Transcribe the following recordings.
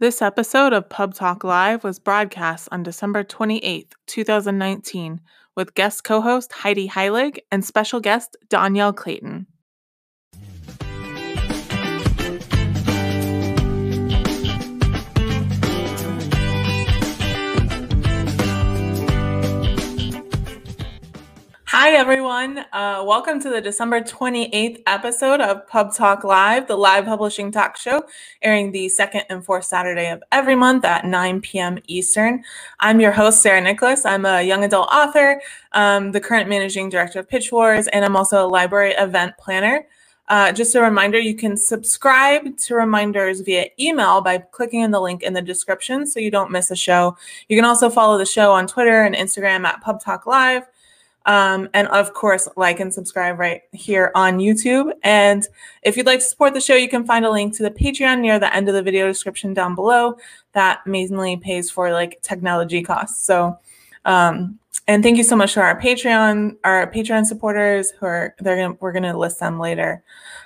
This episode of Pub Talk Live was broadcast on December 28th, 2019, with guest co host Heidi Heilig and special guest Dhonielle Clayton. Hi, everyone. Uh, welcome to the December 28th episode of Pub Talk Live, the live publishing talk show, airing the second and fourth Saturday of every month at 9 p.m. Eastern. I'm your host, Sarah Nicholas. I'm a young adult author, um, the current managing director of Pitch Wars, and I'm also a library event planner. Uh, just a reminder, you can subscribe to reminders via email by clicking on the link in the description so you don't miss a show. You can also follow the show on Twitter and Instagram at Pub Talk Live. Um, and of course, like and subscribe right here on YouTube. And if you'd like to support the show, you can find a link to the Patreon near the end of the video description down below. That mainly pays for like technology costs. So, um, and thank you so much to our Patreon, our Patreon supporters who are they're gonna we're gonna list them later.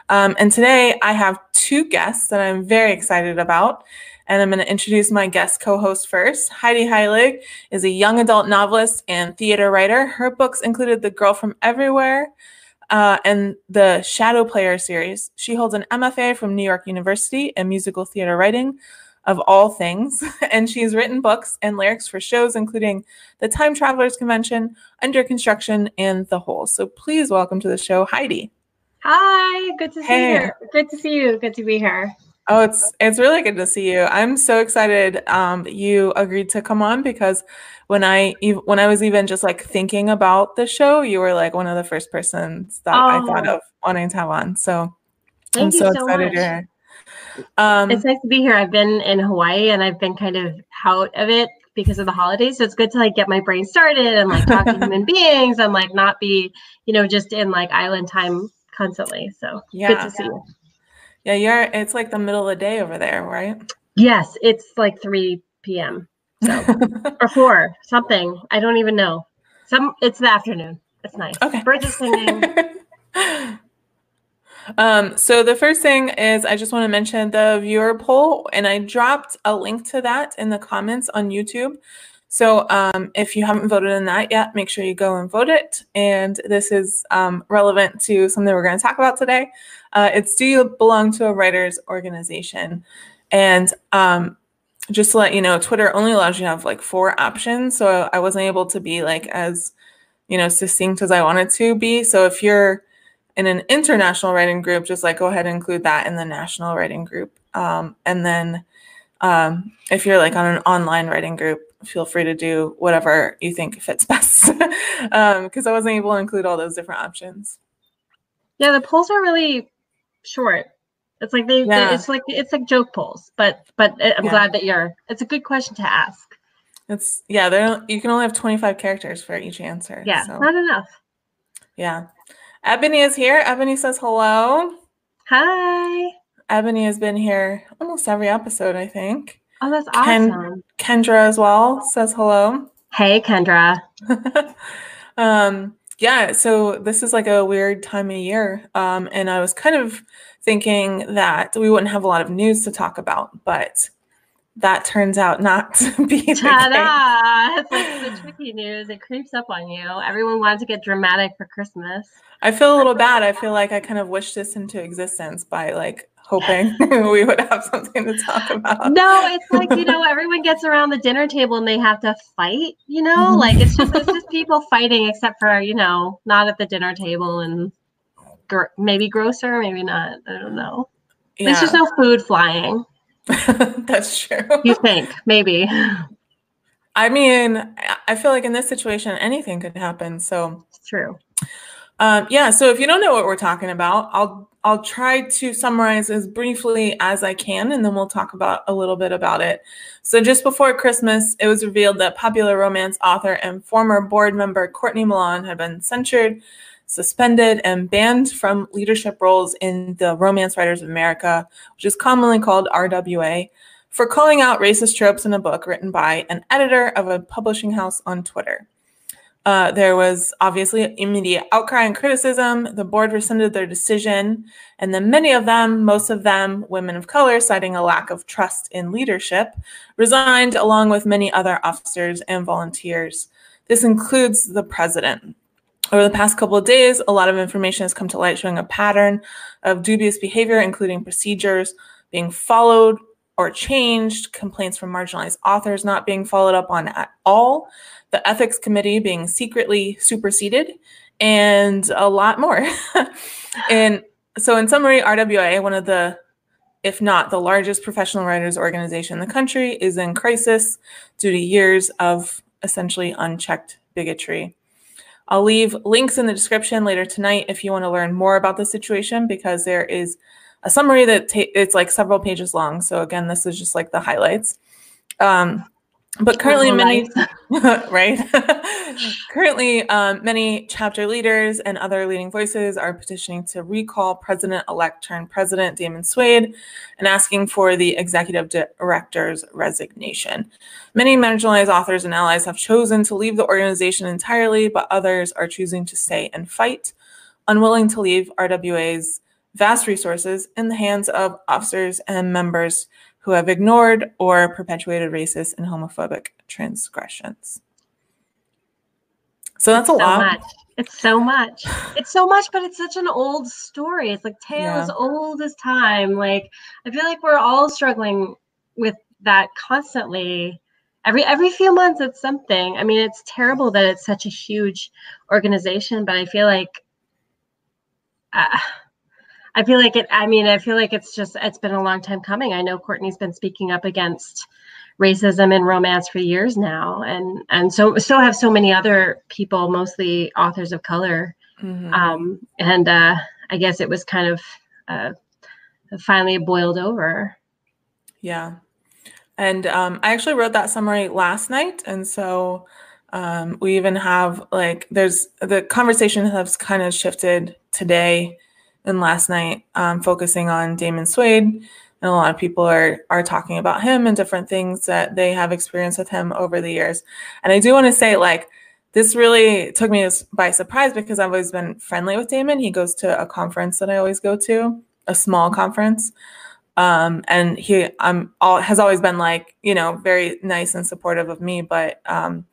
Um, and today I have two guests that I'm very excited about. And I'm going to introduce my guest co host first. Heidi Heilig is a young adult novelist and theater writer. Her books included The Girl from Everywhere uh, and the Shadow Player series. She holds an MFA from New York University in musical theater writing, of all things. And she's written books and lyrics for shows including The Time Travelers Convention, Under Construction, and The Hole. So please welcome to the show, Heidi. Hi, good to see hey. you. Good to see you. Good to be here. Oh, it's it's really good to see you. I'm so excited um, you agreed to come on because when I when I was even just like thinking about the show, you were like one of the first persons that oh. I thought of wanting to have on. So Thank I'm so, so excited much. here. Um, it's nice to be here. I've been in Hawaii and I've been kind of out of it because of the holidays. So it's good to like get my brain started and like talk to human beings and like not be, you know, just in like island time constantly. So yeah. good to see you. Yeah, you're it's like the middle of the day over there, right? Yes, it's like 3 p.m. So or 4, something. I don't even know. Some it's the afternoon. It's nice. Okay. Birds are singing. Um, so the first thing is I just want to mention the viewer poll, and I dropped a link to that in the comments on YouTube. So um, if you haven't voted in that yet, make sure you go and vote it. And this is um, relevant to something we're going to talk about today. Uh, it's do you belong to a writers organization? And um, just to let you know, Twitter only allows you to have like four options. So I wasn't able to be like as, you know, succinct as I wanted to be. So if you're in an international writing group, just like go ahead and include that in the national writing group. Um, and then um, if you're like on an online writing group, feel free to do whatever you think fits best. Because um, I wasn't able to include all those different options. Yeah, the polls are really short. It's like they, yeah. they it's like it's like joke polls, but but I'm yeah. glad that you're. It's a good question to ask. It's yeah. There you can only have 25 characters for each answer. Yeah, so. not enough. Yeah, Ebony is here. Ebony says hello. Hi. Ebony has been here almost every episode, I think. Oh, that's awesome. Ken, Kendra as well says hello. Hey, Kendra. um, yeah, so this is like a weird time of year. Um, and I was kind of thinking that we wouldn't have a lot of news to talk about, but that turns out not to be the Ta-da! It's like the tricky news. It creeps up on you. Everyone wanted to get dramatic for Christmas. I feel a little bad. I feel like I kind of wished this into existence by like hoping we would have something to talk about. No, it's like, you know, everyone gets around the dinner table and they have to fight, you know, mm-hmm. like it's just, it's just people fighting, except for, you know, not at the dinner table and gr- maybe grosser, maybe not. I don't know. Yeah. There's just no food flying. That's true. You think, maybe. I mean, I feel like in this situation, anything could happen. So it's true. Um, yeah. So if you don't know what we're talking about, I'll I'll try to summarize as briefly as I can, and then we'll talk about a little bit about it. So, just before Christmas, it was revealed that popular romance author and former board member Courtney Milan had been censured, suspended, and banned from leadership roles in the Romance Writers of America, which is commonly called RWA, for calling out racist tropes in a book written by an editor of a publishing house on Twitter. Uh, there was obviously immediate outcry and criticism. The board rescinded their decision, and then many of them, most of them, women of color, citing a lack of trust in leadership, resigned along with many other officers and volunteers. This includes the president. Over the past couple of days, a lot of information has come to light showing a pattern of dubious behavior, including procedures being followed or changed, complaints from marginalized authors not being followed up on at all, the ethics committee being secretly superseded, and a lot more. and so, in summary, RWA, one of the if not the largest professional writers organization in the country, is in crisis due to years of essentially unchecked bigotry. I'll leave links in the description later tonight if you want to learn more about the situation because there is a summary that ta- it's like several pages long. So again, this is just like the highlights. Um, but currently many right currently um, many chapter leaders and other leading voices are petitioning to recall president-elect turned president damon suede and asking for the executive director's resignation many marginalized authors and allies have chosen to leave the organization entirely but others are choosing to stay and fight unwilling to leave rwa's vast resources in the hands of officers and members who have ignored or perpetuated racist and homophobic transgressions. So that's a so lot. Much. It's so much. It's so much, but it's such an old story. It's like tale yeah. as old as time. Like I feel like we're all struggling with that constantly. Every every few months it's something. I mean, it's terrible that it's such a huge organization, but I feel like uh, I feel like it. I mean, I feel like it's just it's been a long time coming. I know Courtney's been speaking up against racism in romance for years now, and and so so have so many other people, mostly authors of color. Mm-hmm. Um, and uh, I guess it was kind of uh, finally boiled over. Yeah, and um, I actually wrote that summary last night, and so. Um, we even have like there's the conversation has kind of shifted today and last night um, focusing on Damon Suede. And a lot of people are are talking about him and different things that they have experienced with him over the years. And I do want to say, like, this really took me by surprise because I've always been friendly with Damon. He goes to a conference that I always go to, a small conference. Um, and he um, all, has always been like, you know, very nice and supportive of me. But um,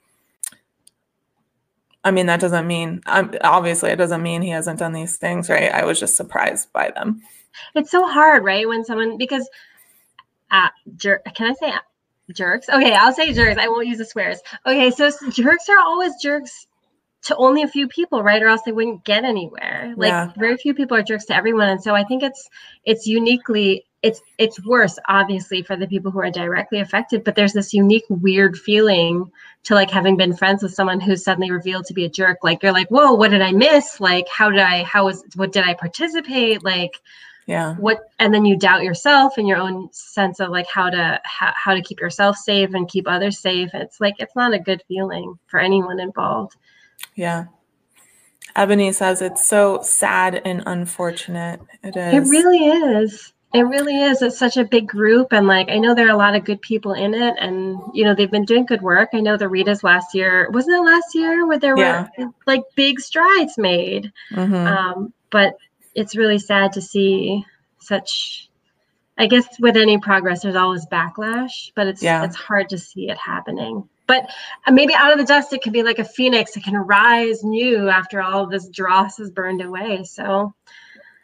I mean, that doesn't mean, um, obviously, it doesn't mean he hasn't done these things, right? I was just surprised by them. It's so hard, right? When someone, because, uh, jer- can I say jerks? Okay, I'll say jerks. I won't use the swears. Okay, so jerks are always jerks to only a few people, right? Or else they wouldn't get anywhere. Like yeah. very few people are jerks to everyone. And so I think it's, it's uniquely it's it's worse obviously for the people who are directly affected but there's this unique weird feeling to like having been friends with someone who's suddenly revealed to be a jerk. Like you're like whoa what did i miss? Like how did i how was what did i participate? Like yeah. what and then you doubt yourself and your own sense of like how to how, how to keep yourself safe and keep others safe. It's like it's not a good feeling for anyone involved. Yeah. Ebony says it's so sad and unfortunate. It is. it really is it really is. It's such a big group. And like, I know there are a lot of good people in it. And, you know, they've been doing good work. I know the Ritas last year, wasn't it last year where there yeah. were like big strides made? Mm-hmm. Um, but it's really sad to see such, I guess with any progress, there's always backlash, but it's, yeah. it's hard to see it happening. But maybe out of the dust, it could be like a phoenix. It can rise new after all this dross is burned away. So,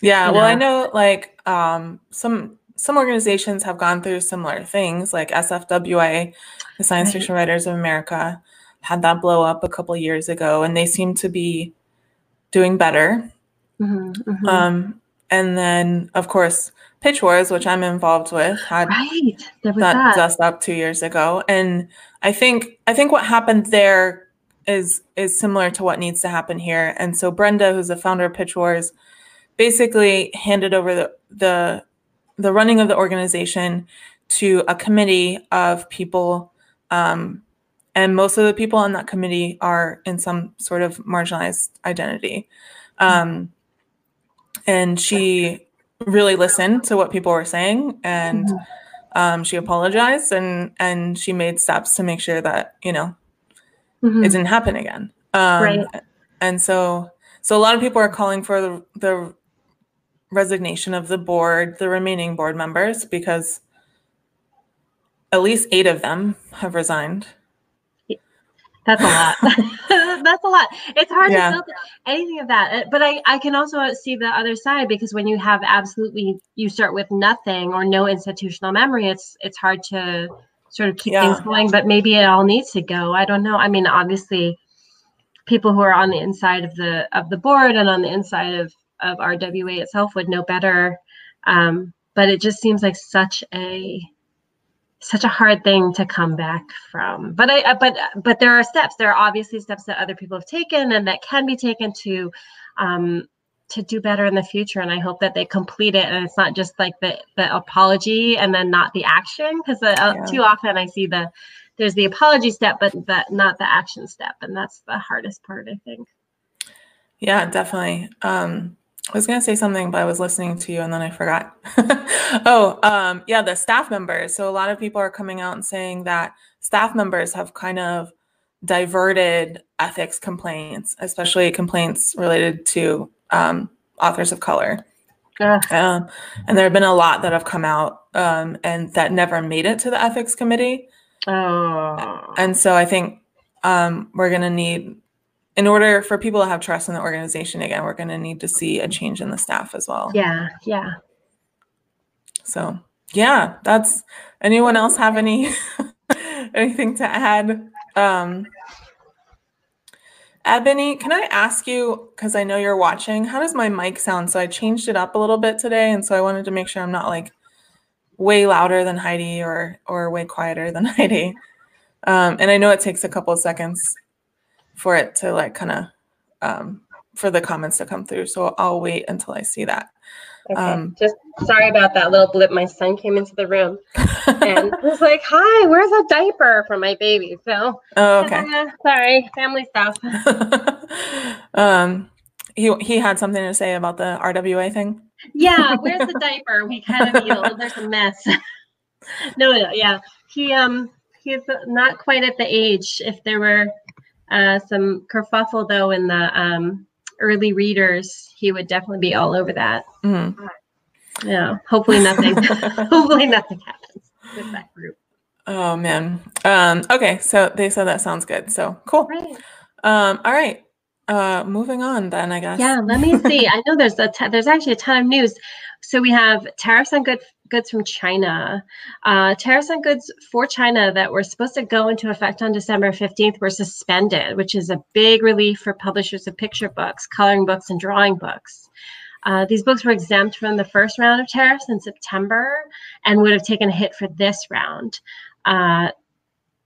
yeah, well, know? I know like um, some some organizations have gone through similar things, like SFWA, the Science Fiction Writers of America, had that blow up a couple years ago, and they seem to be doing better. Mm-hmm, mm-hmm. Um, and then, of course, Pitch Wars, which I'm involved with, had right. that, that dust up two years ago, and I think I think what happened there is is similar to what needs to happen here. And so Brenda, who's the founder of Pitch Wars, basically handed over the, the the running of the organization to a committee of people um, and most of the people on that committee are in some sort of marginalized identity um, and she really listened to what people were saying and mm-hmm. um, she apologized and and she made steps to make sure that you know mm-hmm. it didn't happen again Um, right. And so, so a lot of people are calling for the, the resignation of the board, the remaining board members, because at least eight of them have resigned. That's a lot. That's a lot. It's hard yeah. to build anything of that. But I, I can also see the other side because when you have absolutely you start with nothing or no institutional memory, it's it's hard to sort of keep yeah. things going. But maybe it all needs to go. I don't know. I mean, obviously people who are on the inside of the of the board and on the inside of of RWA itself would know better. Um, but it just seems like such a such a hard thing to come back from. But i but but there are steps. There are obviously steps that other people have taken and that can be taken to um to do better in the future. And i hope that they complete it and it's not just like the the apology and then not the action. Because uh, yeah. too often i see the there's the apology step but that not the action step. And that's the hardest part i think. Yeah definitely. Um I was going to say something, but I was listening to you and then I forgot. oh, um, yeah, the staff members. So a lot of people are coming out and saying that staff members have kind of diverted ethics complaints, especially complaints related to um, authors of color. Um, and there have been a lot that have come out um, and that never made it to the ethics committee. Oh. And so I think um, we're going to need in order for people to have trust in the organization again, we're going to need to see a change in the staff as well. Yeah, yeah. So, yeah, that's anyone else have any anything to add? Um Ebony, can I ask you because I know you're watching, how does my mic sound? So I changed it up a little bit today and so I wanted to make sure I'm not like way louder than Heidi or or way quieter than Heidi. Um, and I know it takes a couple of seconds for it to like kind of um, for the comments to come through. So I'll wait until I see that. Okay. Um, Just sorry about that little blip. My son came into the room and was like, "Hi, where's a diaper for my baby?" So, oh, okay. Uh, sorry, family stuff. um, he he had something to say about the RWA thing. Yeah, where's the diaper? We kind of feel there's a mess. no, no, yeah, he um he's not quite at the age. If there were uh, some kerfuffle though in the um, early readers, he would definitely be all over that. Mm-hmm. Yeah, hopefully nothing. hopefully nothing happens with that group. Oh man. Um, okay, so they said that sounds good. So cool. Right. Um, all right. Uh, moving on then, I guess. Yeah, let me see. I know there's a t- there's actually a ton of news. So we have tariffs on good goods from China. Uh, tariffs on goods for China that were supposed to go into effect on December 15th were suspended, which is a big relief for publishers of picture books, coloring books, and drawing books. Uh, these books were exempt from the first round of tariffs in September and would have taken a hit for this round. Uh,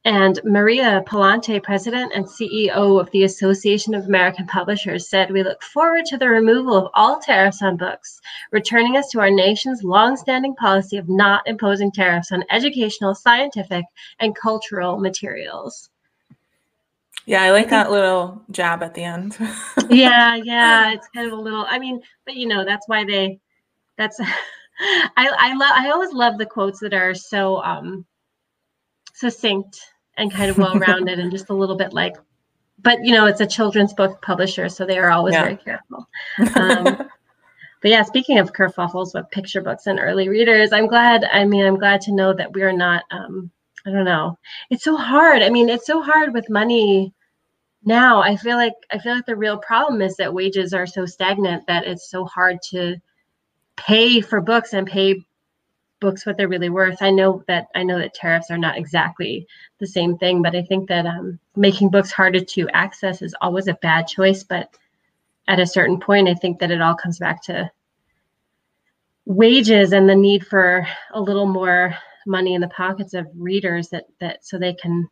and Maria Pallante, president and CEO of the Association of American Publishers, said, We look forward to the removal of all tariffs on books, returning us to our nation's longstanding policy of not imposing tariffs on educational, scientific, and cultural materials. Yeah, I like that little jab at the end. yeah, yeah, it's kind of a little. I mean, but you know, that's why they. That's. I I love. I always love the quotes that are so um succinct and kind of well rounded and just a little bit like but you know it's a children's book publisher so they are always yeah. very careful. Um, but yeah speaking of kerfuffles with picture books and early readers i'm glad i mean i'm glad to know that we're not um, i don't know. It's so hard. I mean it's so hard with money now. I feel like i feel like the real problem is that wages are so stagnant that it's so hard to pay for books and pay books what they're really worth. I know that I know that tariffs are not exactly the same thing, but I think that um, making books harder to access is always a bad choice. But at a certain point, I think that it all comes back to wages and the need for a little more money in the pockets of readers that that so they can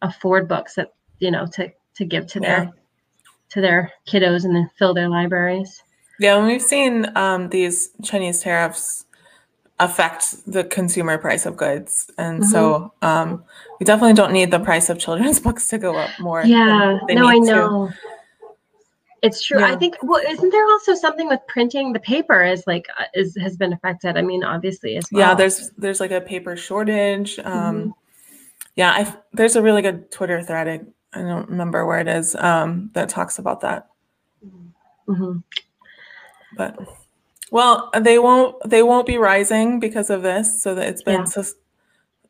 afford books that you know to to give to yeah. their to their kiddos and then fill their libraries. Yeah, and we've seen um, these Chinese tariffs affect the consumer price of goods. And mm-hmm. so um, we definitely don't need the price of children's books to go up more. Yeah, no, I know. To. It's true. Yeah. I think. Well, isn't there also something with printing? The paper is like uh, is has been affected. I mean, obviously as well. Yeah, there's there's like a paper shortage. Um, mm-hmm. Yeah, I there's a really good Twitter thread I don't remember where it is um, that talks about that. Mm-hmm. But well, they won't they won't be rising because of this. So that it's been yeah. sus-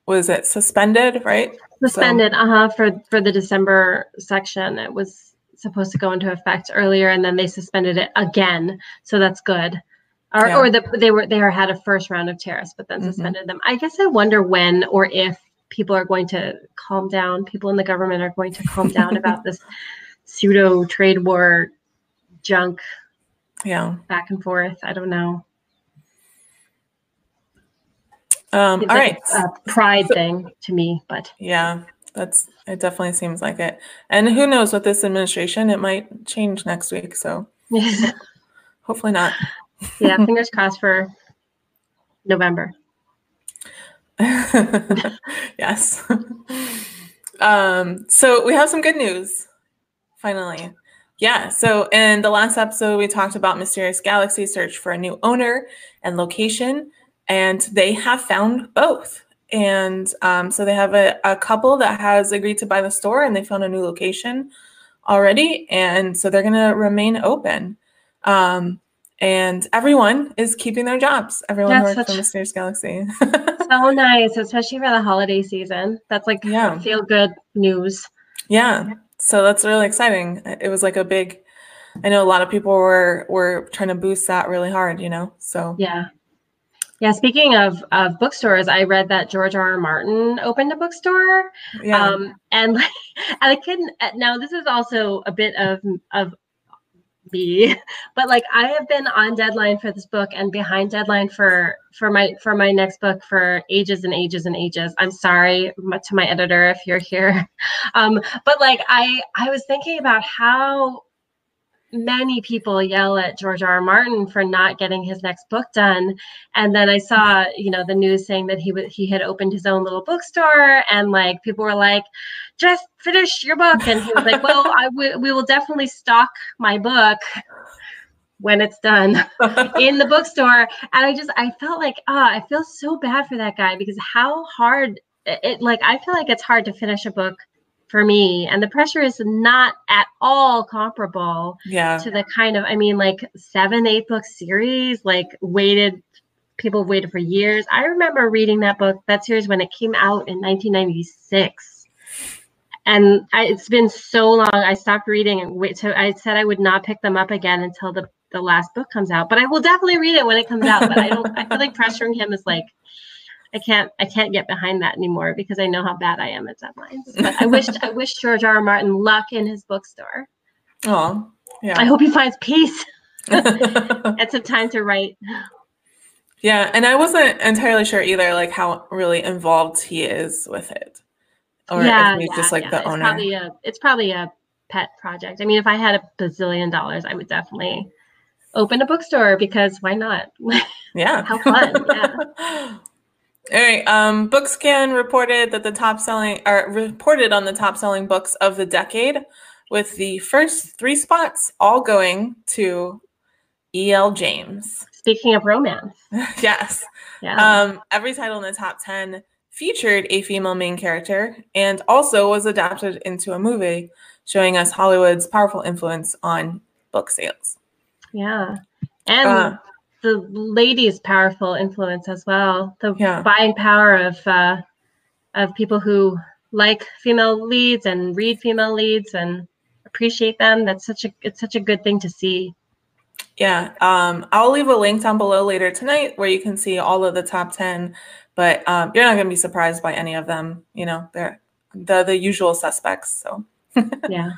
was it suspended, right? Suspended, so, uh-huh, for for the December section. It was supposed to go into effect earlier and then they suspended it again. So that's good. Or, yeah. or the, they were they had a first round of tariffs, but then mm-hmm. suspended them. I guess I wonder when or if people are going to calm down. People in the government are going to calm down about this pseudo trade war junk. Yeah, back and forth. I don't know. Um, all like right, a, pride so, thing to me, but yeah, that's it. Definitely seems like it. And who knows with this administration, it might change next week. So hopefully not. yeah, fingers crossed for November. yes. um, so we have some good news. Finally. Yeah. So in the last episode, we talked about Mysterious Galaxy search for a new owner and location, and they have found both. And um, so they have a, a couple that has agreed to buy the store and they found a new location already. And so they're going to remain open. Um, and everyone is keeping their jobs. Everyone That's who works for Mysterious Galaxy. so nice, especially for the holiday season. That's like yeah. feel good news. Yeah. So that's really exciting. It was like a big I know a lot of people were were trying to boost that really hard, you know. So Yeah. Yeah, speaking of of bookstores, I read that George R. R. Martin opened a bookstore. Yeah. Um, and like, and I couldn't. Now, this is also a bit of of be but like i have been on deadline for this book and behind deadline for for my for my next book for ages and ages and ages i'm sorry to my editor if you're here um but like i i was thinking about how many people yell at George R. R. Martin for not getting his next book done, and then I saw, you know, the news saying that he w- he had opened his own little bookstore, and like people were like, "Just finish your book," and he was like, "Well, I w- we will definitely stock my book." when it's done in the bookstore and i just i felt like ah oh, i feel so bad for that guy because how hard it like i feel like it's hard to finish a book for me and the pressure is not at all comparable yeah. to the kind of i mean like seven eight book series like waited people waited for years i remember reading that book that series when it came out in 1996 and I, it's been so long i stopped reading and wait so i said i would not pick them up again until the the last book comes out but i will definitely read it when it comes out but i don't i feel like pressuring him is like I can't I can't get behind that anymore because I know how bad I am at deadlines. But I wish I wish George R. R. Martin luck in his bookstore. Oh, yeah. I hope he finds peace and some time to write. Yeah, and I wasn't entirely sure either, like how really involved he is with it, or yeah, yeah, just like yeah. the it's owner. Probably a, it's probably a pet project. I mean, if I had a bazillion dollars, I would definitely open a bookstore because why not? Yeah, how fun! Yeah. All right. Um, Bookscan reported that the top selling are reported on the top selling books of the decade, with the first three spots all going to E.L. James. Speaking of romance. yes. Yeah. Um, every title in the top 10 featured a female main character and also was adapted into a movie, showing us Hollywood's powerful influence on book sales. Yeah. And uh, the ladies' powerful influence as well. The yeah. buying power of uh, of people who like female leads and read female leads and appreciate them. That's such a it's such a good thing to see. Yeah, um, I'll leave a link down below later tonight where you can see all of the top ten. But um, you're not going to be surprised by any of them. You know, they're the the usual suspects. So yeah.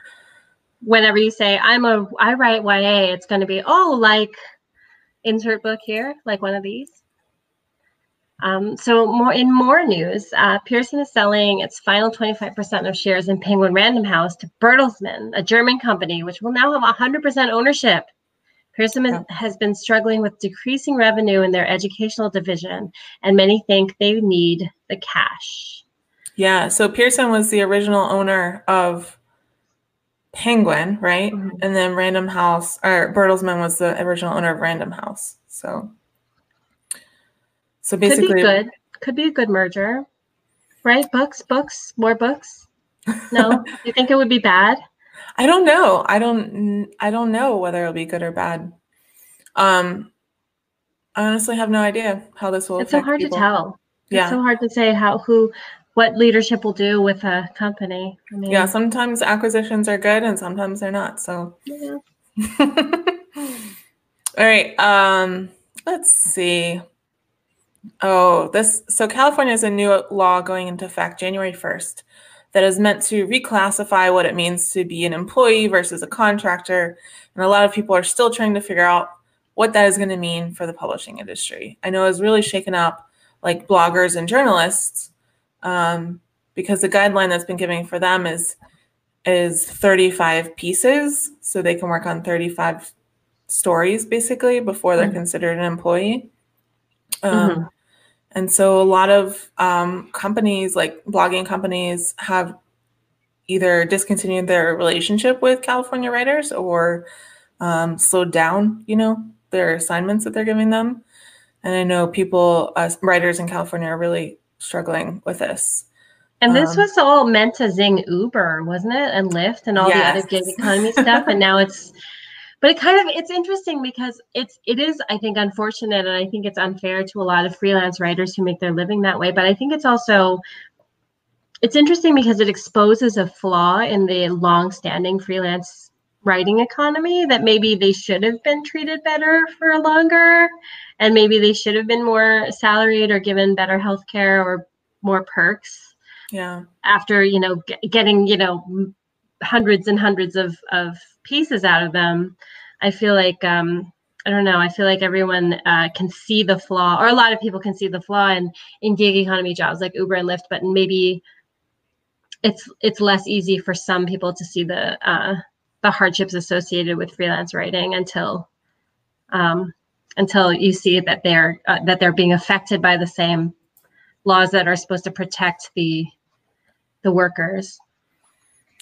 Whenever you say I'm a I write YA, it's going to be oh like insert book here, like one of these. Um, so more in more news, uh, Pearson is selling its final 25% of shares in Penguin Random House to Bertelsmann, a German company, which will now have 100% ownership. Pearson yeah. has been struggling with decreasing revenue in their educational division, and many think they need the cash. Yeah, so Pearson was the original owner of Penguin, right? Mm-hmm. And then Random House or Bertelsmann was the original owner of Random House. So so basically could be good. Could be a good merger. Right? Books, books, more books. No, you think it would be bad? I don't know. I don't. I don't know whether it'll be good or bad. Um, I honestly have no idea how this will. It's so hard people. to tell. Yeah, it's so hard to say how who what leadership will do with a company. I mean, yeah, sometimes acquisitions are good and sometimes they're not. So, yeah. all right. Um, let's see. Oh, this so California has a new law going into effect January 1st that is meant to reclassify what it means to be an employee versus a contractor. And a lot of people are still trying to figure out what that is going to mean for the publishing industry. I know it's really shaken up like bloggers and journalists um, because the guideline that's been given for them is is 35 pieces, so they can work on 35 stories basically before they're mm-hmm. considered an employee. Um, mm-hmm. And so a lot of um, companies, like blogging companies, have either discontinued their relationship with California writers or um, slowed down, you know, their assignments that they're giving them. And I know people, uh, writers in California, are really struggling with this. And this um, was all meant to zing Uber, wasn't it? And Lyft and all yes. the other gig economy stuff. And now it's, but it kind of it's interesting because it's it is I think unfortunate, and I think it's unfair to a lot of freelance writers who make their living that way. But I think it's also it's interesting because it exposes a flaw in the long-standing freelance writing economy that maybe they should have been treated better for longer and maybe they should have been more salaried or given better health care or more perks yeah after you know g- getting you know hundreds and hundreds of of pieces out of them i feel like um i don't know i feel like everyone uh, can see the flaw or a lot of people can see the flaw in in gig economy jobs like uber and lyft but maybe it's it's less easy for some people to see the uh, the hardships associated with freelance writing until um, until you see that they're uh, that they're being affected by the same laws that are supposed to protect the the workers.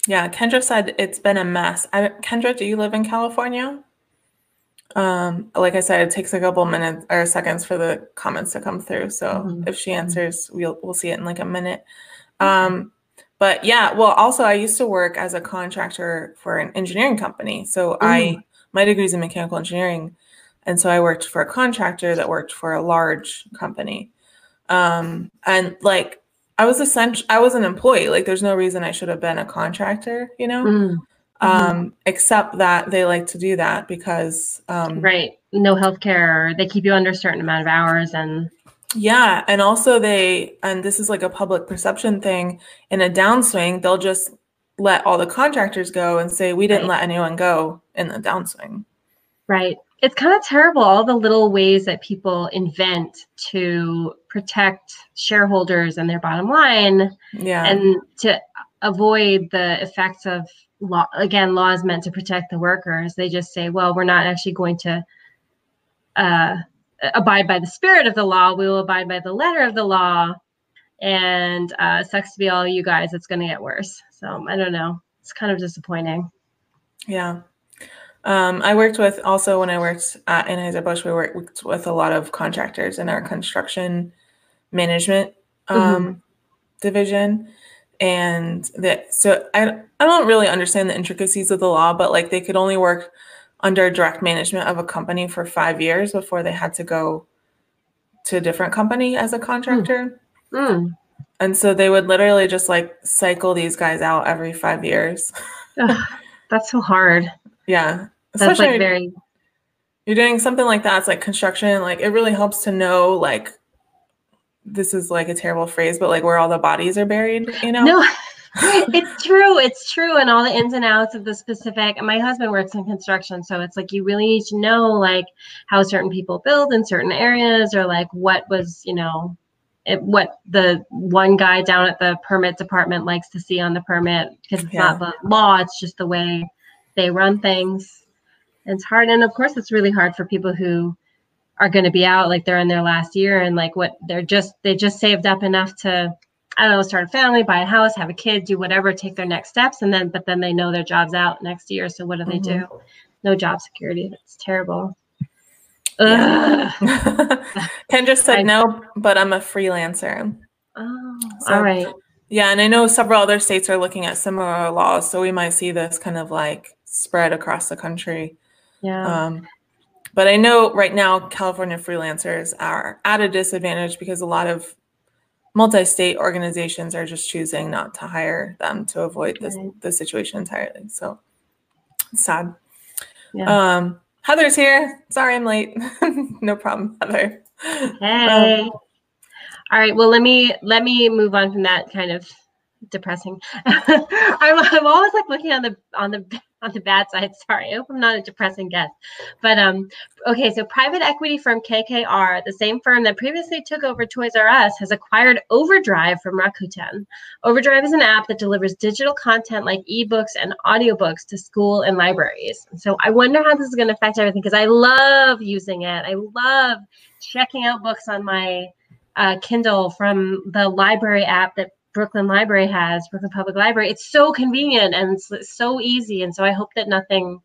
Yeah, Kendra said it's been a mess. I, Kendra, do you live in California? Um, like I said, it takes a couple minutes or seconds for the comments to come through. So mm-hmm. if she answers, we'll we'll see it in like a minute. Um, but yeah, well, also I used to work as a contractor for an engineering company. So mm-hmm. I my degree is in mechanical engineering, and so I worked for a contractor that worked for a large company. Um, and like I was essential, I was an employee. Like there's no reason I should have been a contractor, you know. Mm-hmm. Um, except that they like to do that because um, right, no health care. They keep you under a certain amount of hours and yeah, and also they and this is like a public perception thing. In a downswing, they'll just let all the contractors go and say we didn't right. let anyone go in the downswing. Right. It's kind of terrible all the little ways that people invent to protect shareholders and their bottom line. Yeah. And to avoid the effects of law again laws meant to protect the workers. They just say, well, we're not actually going to uh abide by the spirit of the law. We will abide by the letter of the law. And uh, sucks to be all you guys. It's going to get worse. So I don't know. It's kind of disappointing. Yeah. Um, I worked with also when I worked at Anheuser-Busch, we worked with a lot of contractors in our construction management um, mm-hmm. division. And that, so I, I don't really understand the intricacies of the law, but like they could only work under direct management of a company for five years before they had to go to a different company as a contractor. Mm. Mm. And so they would literally just like cycle these guys out every five years. Ugh, that's so hard. Yeah. That's Especially like very you're doing something like that. It's like construction. Like it really helps to know like this is like a terrible phrase, but like where all the bodies are buried, you know? No, it's true. It's true. And all the ins and outs of the specific. My husband works in construction. So it's like you really need to know like how certain people build in certain areas or like what was, you know, it, what the one guy down at the permit department likes to see on the permit because it's yeah. not the law. It's just the way they run things. It's hard. And of course, it's really hard for people who are going to be out like they're in their last year and like what they're just, they just saved up enough to I don't know, start a family, buy a house, have a kid, do whatever, take their next steps, and then but then they know their job's out next year. So what do they mm-hmm. do? No job security. It's terrible. Yeah. Ken just said I, no, but I'm a freelancer. Oh, so, all right. Yeah, and I know several other states are looking at similar laws, so we might see this kind of like spread across the country. Yeah. Um, but I know right now California freelancers are at a disadvantage because a lot of multi-state organizations are just choosing not to hire them to avoid this right. the situation entirely. So it's sad. Yeah. Um, Heather's here. Sorry I'm late. no problem, Heather. Hey. Um, All right. Well, let me let me move on from that kind of depressing. I'm, I'm always like looking on the on the on the bad side. Sorry, I hope I'm not a depressing guest. But um, okay, so private equity firm KKR, the same firm that previously took over Toys R Us, has acquired Overdrive from Rakuten. Overdrive is an app that delivers digital content like ebooks and audiobooks to school and libraries. So I wonder how this is going to affect everything because I love using it. I love checking out books on my uh, Kindle from the library app that Brooklyn Library has, Brooklyn Public Library. It's so convenient and it's so easy. And so I hope that nothing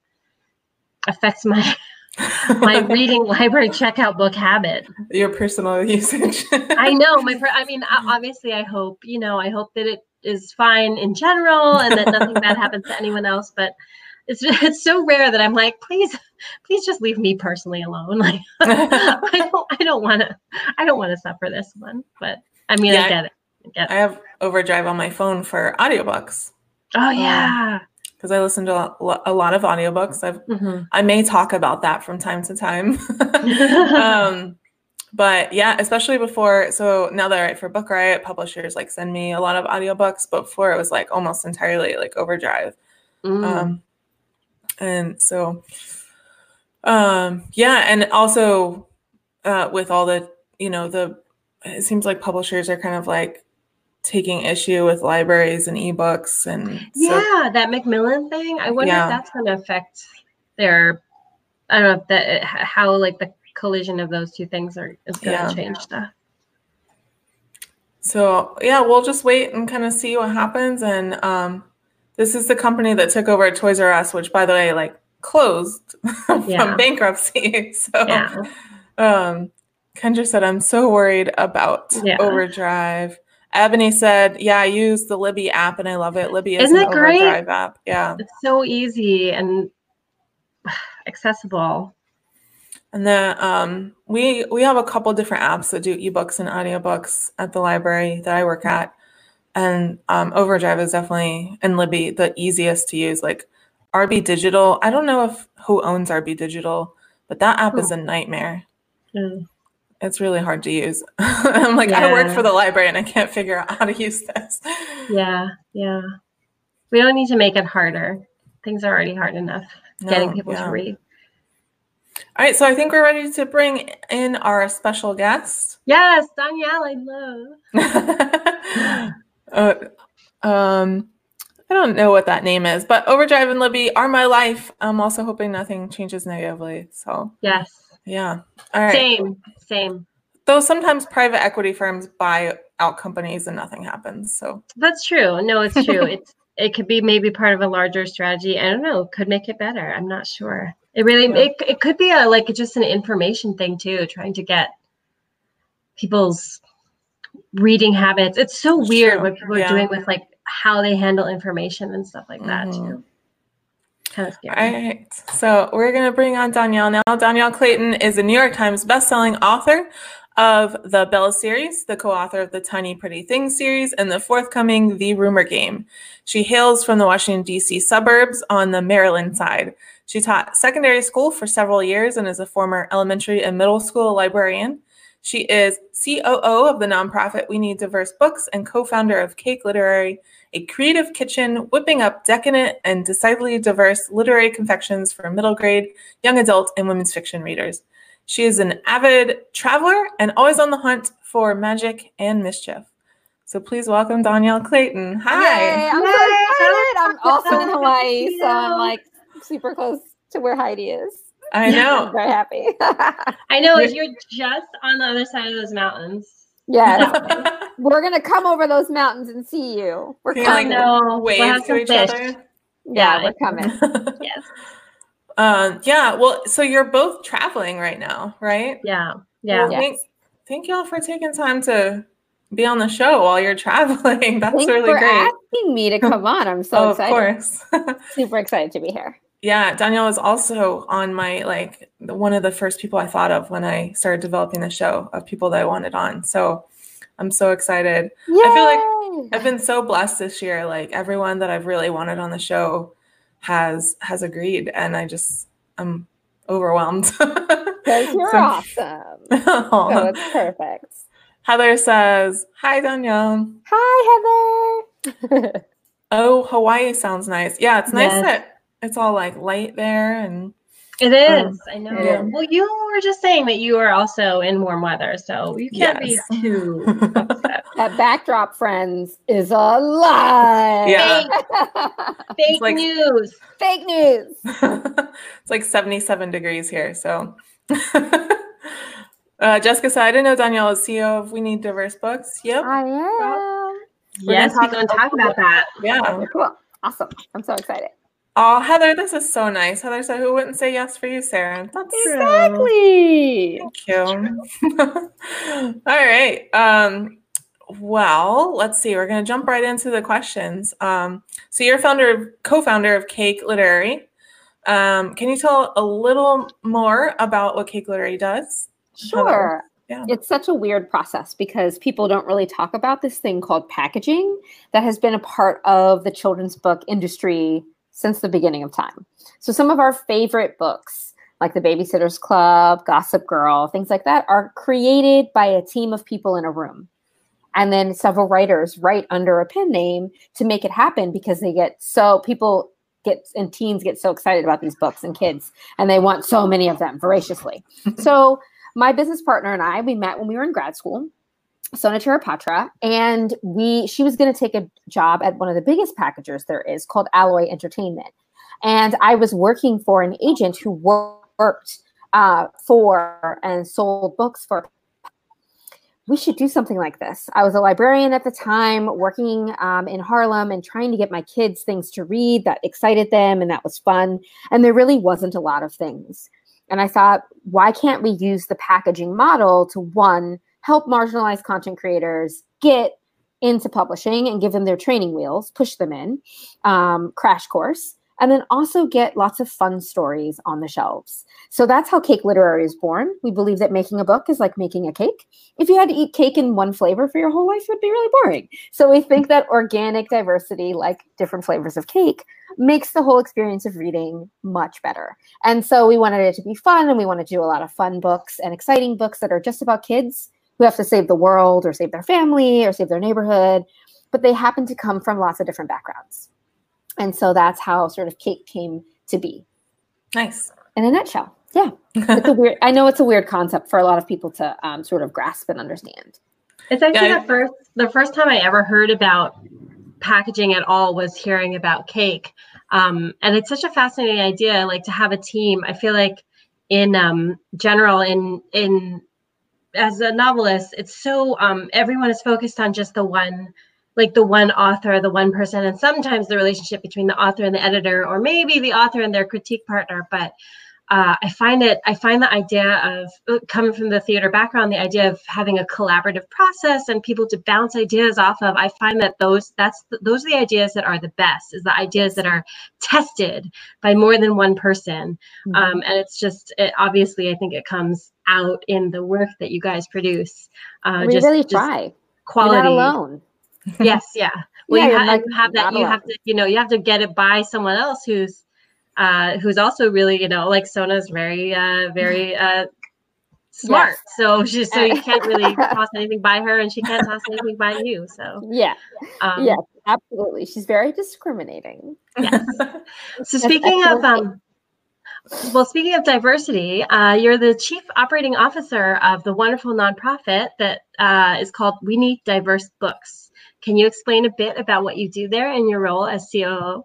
affects my my reading library checkout book habit. Your personal usage. I know my. Per- I mean, obviously, I hope you know. I hope that it is fine in general and that nothing bad happens to anyone else. But it's it's so rare that I'm like, please, please just leave me personally alone. Like, I don't, I don't want to, I don't want to suffer this one. But I mean, yeah, I get it. I have Overdrive on my phone for audiobooks. Oh yeah. because I listen to a lot of audiobooks. I've, mm-hmm. I may talk about that from time to time. um, but yeah, especially before. So now that I write for Book Riot, publishers like send me a lot of audiobooks. But before it was like almost entirely like Overdrive. Mm. Um, and so, um, yeah, and also uh, with all the, you know, the, it seems like publishers are kind of like taking issue with libraries and ebooks and yeah so, that macmillan thing i wonder yeah. if that's going to affect their i don't know if that how like the collision of those two things are is going to yeah. change stuff so yeah we'll just wait and kind of see what happens and um this is the company that took over toys r us which by the way like closed from yeah. bankruptcy so yeah. um kendra said i'm so worried about overdrive Ebony said, "Yeah, I use the Libby app and I love it. Libby is Isn't an it great? Overdrive app. Yeah, it's so easy and accessible." And then um, we we have a couple different apps that do ebooks and audiobooks at the library that I work at, and um, Overdrive is definitely and Libby the easiest to use. Like RB Digital, I don't know if who owns RB Digital, but that app is a nightmare. Mm it's really hard to use. I'm like, yeah. I work for the library and I can't figure out how to use this. Yeah, yeah. We don't need to make it harder. Things are already hard enough no, getting people yeah. to read. All right, so I think we're ready to bring in our special guest. Yes, Danielle, I love. uh, um, I don't know what that name is, but Overdrive and Libby are my life. I'm also hoping nothing changes negatively. So yes, yeah. All right. Same, same. Though sometimes private equity firms buy out companies and nothing happens. So that's true. No, it's true. it's it could be maybe part of a larger strategy. I don't know. Could make it better. I'm not sure. It really yeah. it, it could be a like just an information thing too, trying to get people's reading habits. It's so weird what people yeah. are doing with like how they handle information and stuff like that mm-hmm. too kind of scary. All right. So we're going to bring on Dhonielle now. Dhonielle Clayton is a New York Times bestselling author of the Belle series, the co author of the Tiny Pretty Things series, and the forthcoming The Rumor Game. She hails from the Washington, D.C. suburbs on the Maryland side. She taught secondary school for several years and is a former elementary and middle school librarian. She is COO of the nonprofit We Need Diverse Books and co founder of Cake Literary a creative kitchen whipping up decadent and decidedly diverse literary confections for middle grade, young adult, and women's fiction readers. She is an avid traveler and always on the hunt for magic and mischief. So please welcome Dhonielle Clayton. Hi. Yay, I'm so excited. I'm also in Hawaii, so I'm like super close to where Heidi is. I know. I'm very happy. I know. If you're just on the other side of those mountains, Yes. we're gonna come over those mountains and see you. We're Can coming. Like, wave to each fish. other. Yeah, yeah, we're coming. yes. Um, yeah. Well, so you're both traveling right now, right? Yeah. Yeah. Well, yes. thank, thank y'all for taking time to be on the show while you're traveling. That's Thanks really for great. asking me to come on. I'm so oh, excited. Of course. Super excited to be here. Yeah, Dhonielle was also on my like one of the first people I thought of when I started developing the show of people that I wanted on. So I'm so excited. Yay! I feel like I've been so blessed this year. Like everyone that I've really wanted on the show has has agreed, and I just I'm overwhelmed. Because you're so, awesome. so it's perfect. Heather says, "Hi, Dhonielle." Hi, Heather. oh, Hawaii sounds nice. Yeah, it's nice yes. that it's all like light there and it is. Um, I know. Yeah. Well, you were just saying that you are also in warm weather, so you can't yes. be too upset. That backdrop, friends, is a lie. Yeah. Fake, Fake like, news. Fake news. it's like 77 degrees here, so. uh, Jessica said, I didn't know Dhonielle is CEO of We Need Diverse Books. Yep. I am. We're yes, we're going to talk about that. Yeah. Cool. Awesome. I'm so excited. Oh, Heather, this is so nice. Heather said, "Who wouldn't say yes for you, Sarah?" That's exactly. True. Thank you. All right. Um, well, let's see. We're going to jump right into the questions. Um, so, you're founder, co-founder of Cake Literary. Um, can you tell a little more about what Cake Literary does? Sure. Yeah. It's such a weird process because people don't really talk about this thing called packaging that has been a part of the children's book industry since the beginning of time. So some of our favorite books, like The Babysitter's Club, Gossip Girl, things like that, are created by a team of people in a room. And then several writers write under a pen name to make it happen because they get so people get and teens get so excited about these books and kids and they want so many of them voraciously. so my business partner and I, we met when we were in grad school Sona Charaipotra, and we she was going to take a job at one of the biggest packagers there is called Alloy Entertainment, and I was working for an agent who worked uh, for and sold books for. We should do something like this. I was a librarian at the time, working um, in Harlem and trying to get my kids things to read that excited them and that was fun. And there really wasn't a lot of things. And I thought, why can't we use the packaging model to one, help marginalized content creators get into publishing and give them their training wheels, push them in, um, crash course, and then also get lots of fun stories on the shelves. So that's how Cake Literary is born. We believe that making a book is like making a cake. If you had to eat cake in one flavor for your whole life, it would be really boring. So we think that organic diversity, like different flavors of cake, makes the whole experience of reading much better. And so we wanted it to be fun and we wanted to do a lot of fun books and exciting books that are just about kids who have to save the world or save their family or save their neighborhood, but they happen to come from lots of different backgrounds. And so that's how sort of Cake came to be. Nice. In a nutshell. Yeah. it's a weird I know it's a weird concept for a lot of people to um, sort of grasp and understand. It's actually yeah. the first the first time I ever heard about packaging at all was hearing about cake. Um, and it's such a fascinating idea, like to have a team. I feel like in um, general in in as a novelist, it's so um, everyone is focused on just the one, like the one author, the one person, and sometimes the relationship between the author and the editor, or maybe the author and their critique partner. But uh, I find it, I find the idea of uh, coming from the theater background, the idea of having a collaborative process and people to bounce ideas off of. I find that those, that's those are the ideas that are the best. Is the ideas that are tested by more than one person, mm-hmm. um, and it's just it, obviously, I think it comes out in the work that you guys produce. Uh, we just, really try. Quality. You're not alone. yes, yeah. Well, yeah, you, ha- like, have that. You alone. have to, you know, you have to get it by someone else who's uh, who's also really, you know, like Sona's very, uh, very uh, smart. Yes. So she's so you can't really toss anything by her, and she can't toss anything by you. So yeah, um, yeah, absolutely. She's very discriminating. Yes. so speaking of um, well, speaking of diversity, uh, you're the chief operating officer of the wonderful nonprofit that uh, is called We Need Diverse Books. Can you explain a bit about what you do there and your role as COO?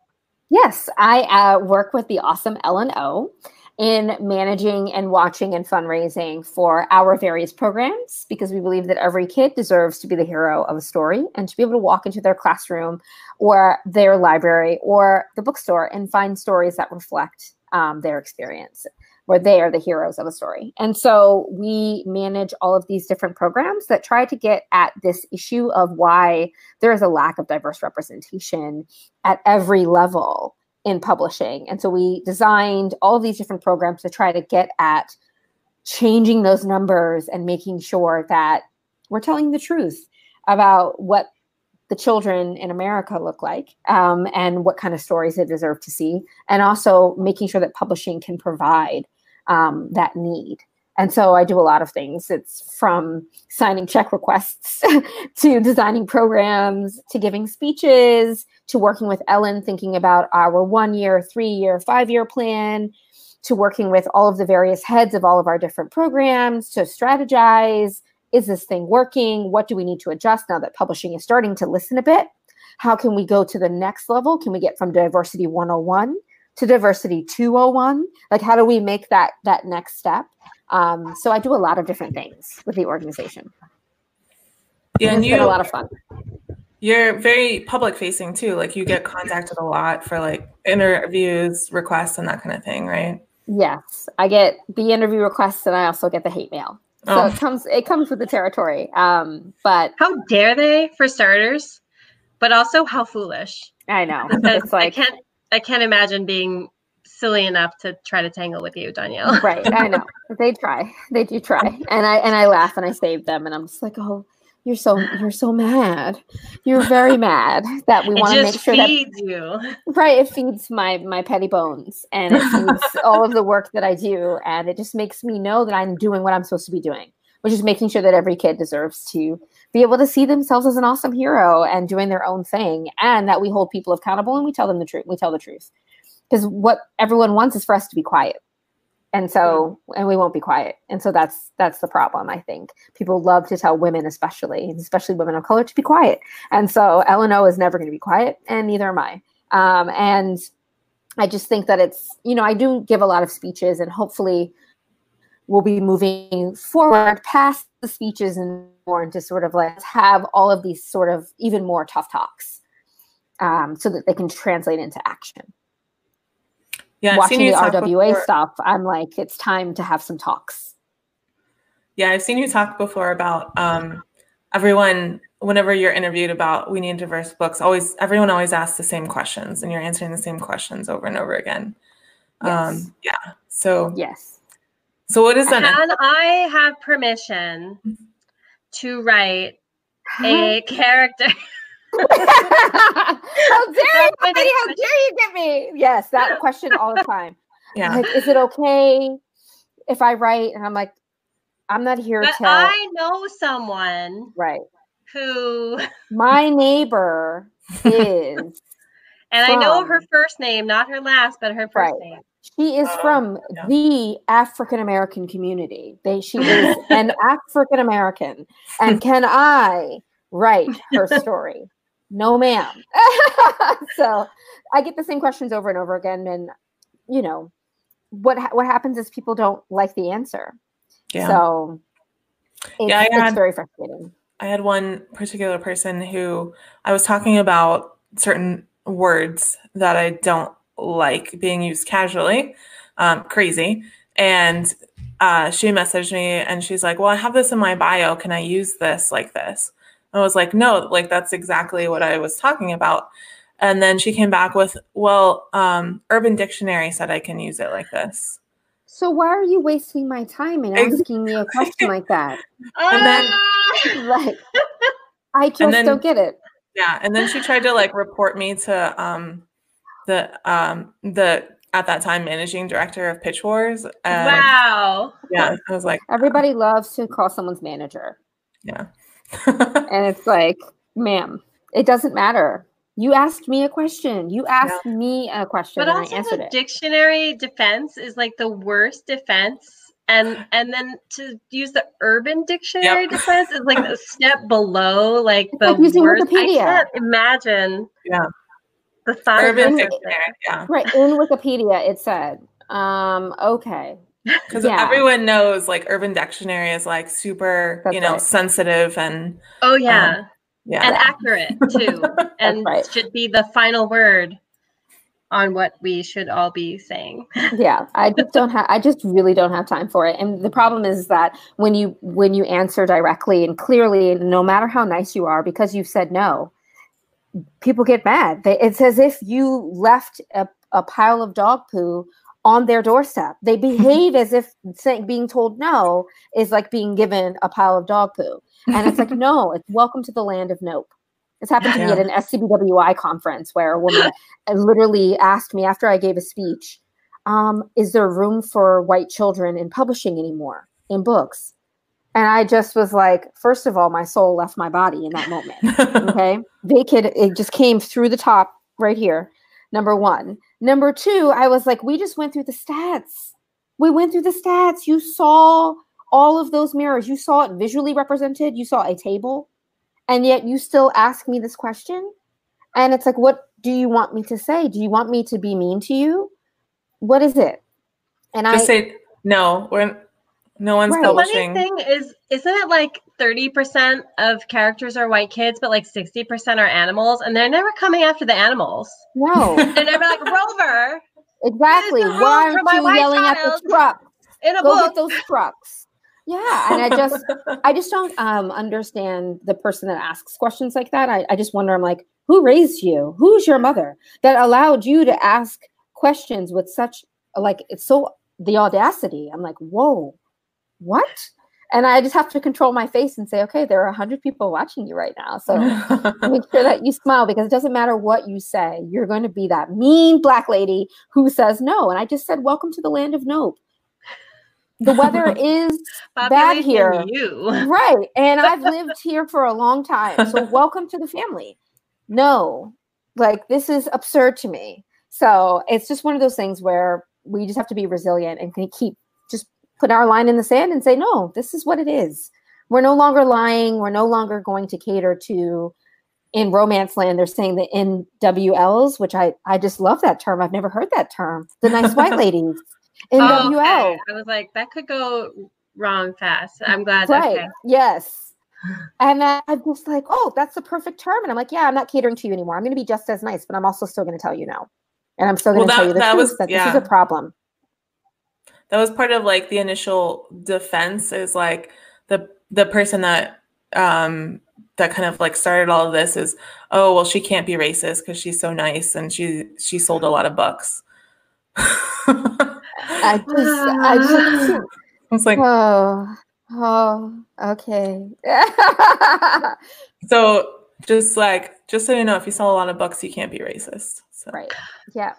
Yes, I uh, work with the awesome L&O in managing and watching and fundraising for our various programs because we believe that every kid deserves to be the hero of a story and to be able to walk into their classroom or their library or the bookstore and find stories that reflect um, their experience. Where they are the heroes of a story. And so we manage all of these different programs that try to get at this issue of why there is a lack of diverse representation at every level in publishing. And so we designed all of these different programs to try to get at changing those numbers and making sure that we're telling the truth about what the children in America look like um, and what kind of stories they deserve to see, and also making sure that publishing can provide um, that need. And so I do a lot of things. It's from signing check requests to designing programs to giving speeches to working with Ellen, thinking about our one year, three year, five year plan to working with all of the various heads of all of our different programs to strategize is this thing working? What do we need to adjust now that publishing is starting to listen a bit? How can we go to the next level? Can we get from diversity 101 to diversity 201? Like how do we make that that next step? Um, so I do a lot of different things with the organization. Yeah, and, and you a lot of fun. You're very public facing too. Like you get contacted a lot for like interviews, requests, and that kind of thing, right? Yes, I get the interview requests, and I also get the hate mail. So oh. it comes it comes with the territory. Um, but how dare they, for starters? But also how foolish. I know. It's like I can't I can't imagine being silly enough to try to tangle with you, Dhonielle. right. I know. They try. They do try. And I and I laugh and I save them and I'm just like, oh, you're so you're so mad. You're very mad that we want to make sure feeds that you. Right, it feeds my my petty bones and it feeds all of the work that I do and it just makes me know that I'm doing what I'm supposed to be doing, which is making sure that every kid deserves to be able to see themselves as an awesome hero and doing their own thing and that we hold people accountable and we tell them the truth. We tell the truth. Because what everyone wants is for us to be quiet. And so and we won't be quiet. And so that's that's the problem i think. People love to tell women especially especially women of color to be quiet. And so lno is never going to be quiet and neither am i. Um, and i just think that it's you know i do give a lot of speeches and hopefully we'll be moving forward past the speeches and more into sort of like have all of these sort of even more tough talks um, so that they can translate into action yeah, watching the RWA before. stuff, I'm like, it's time to have some talks. Yeah, I've seen you talk before about um, everyone. Whenever you're interviewed about we need diverse books, always everyone always asks the same questions, and you're answering the same questions over and over again. Yes. Um, yeah. So yes. So what is that? And I have permission to write a character. how dare you, How dare you get me? Yes, that question all the time. Yeah. Like, is it okay if I write? And I'm like, I'm not here but to. I know someone. Right. Who. My neighbor is. and from, I know her first name, not her last, but her first right. name. She is um, from yeah. the African American community. They, she is an African American. And can I write her story? no ma'am so i get the same questions over and over again and you know what ha- what happens is people don't like the answer yeah. so it's, yeah, had, it's very frustrating i had one particular person who i was talking about certain words that i don't like being used casually um, crazy and uh, she messaged me and she's like well i have this in my bio can i use this like this I was like, no, like that's exactly what I was talking about. And then she came back with, well, um, Urban Dictionary said I can use it like this. So why are you wasting my time and asking me a question like that? and then, like, I just then, don't get it. Yeah, and then she tried to like report me to um, the um, the at that time managing director of Pitch Wars. wow. Yeah, I was like, everybody loves to call someone's manager. Yeah. and it's like, ma'am, it doesn't matter. You asked me a question. You asked yeah. me a question, but also the it. dictionary defense is like the worst defense. And and then to use the urban dictionary yep. defense is like a step below, like it's the like using worst. Wikipedia. I can't imagine. Yeah. The thought urban dictionary. Yeah. Right in Wikipedia, it said, um, okay, because yeah. everyone knows like urban dictionary is like super That's you know right. sensitive and oh yeah um, yeah and accurate too and right. should be the final word on what we should all be saying. yeah, I just don't have I just really don't have time for it. And the problem is that when you when you answer directly and clearly no matter how nice you are because you've said no, people get mad. They, it's as if you left a, a pile of dog poo on their doorstep. They behave as if saying being told no is like being given a pile of dog poo. And it's like, no, it's welcome to the land of nope. This happened to yeah. me at an SCBWI conference where a woman literally asked me after I gave a speech, um, is there room for white children in publishing anymore in books? And I just was like, first of all, my soul left my body in that moment. okay. Vacant, it just came through the top right here. Number one. Number two, I was like, we just went through the stats. We went through the stats. You saw all of those mirrors. You saw it visually represented. You saw a table and yet you still ask me this question and it's like what do you want me to say do you want me to be mean to you what is it and Just i say no we're no one's right. publishing the funny thing is isn't it like 30% of characters are white kids but like 60% are animals and they're never coming after the animals no they're never like rover exactly why aren't you yelling at the truck in a Go book. get those trucks yeah, and I just I just don't um, understand the person that asks questions like that. I, I just wonder. I'm like, who raised you? Who's your mother that allowed you to ask questions with such like it's so the audacity? I'm like, whoa, what? And I just have to control my face and say, okay, there are a hundred people watching you right now, so make sure that you smile because it doesn't matter what you say, you're going to be that mean black lady who says no. And I just said, welcome to the land of nope the weather is bad here. You. Right. And I've lived here for a long time. So welcome to the family. No, like this is absurd to me. So it's just one of those things where we just have to be resilient and keep put our line in the sand and say, no, this is what it is. We're no longer lying. We're no longer going to cater to in romance land they're saying the nwls which i i just love that term i've never heard that term the nice white ladies NWL. Oh, okay. I was like, that could go wrong fast. I'm glad. Right. Okay. Yes. And I'm just like, oh, that's the perfect term. And I'm like, yeah, I'm not catering to you anymore. I'm going to be just as nice, but I'm also still going to tell you no. And I'm still going to well, tell you the truth was, that yeah. this is a problem. That was part of like the initial defense is like the the person that um that kind of like started all of this is oh well she can't be racist because she's so nice and she she sold a lot of books I just, I just, it's like, oh, oh, okay. so just like, just so you know, if you sell a lot of books, you can't be racist. So. Right. Yeah.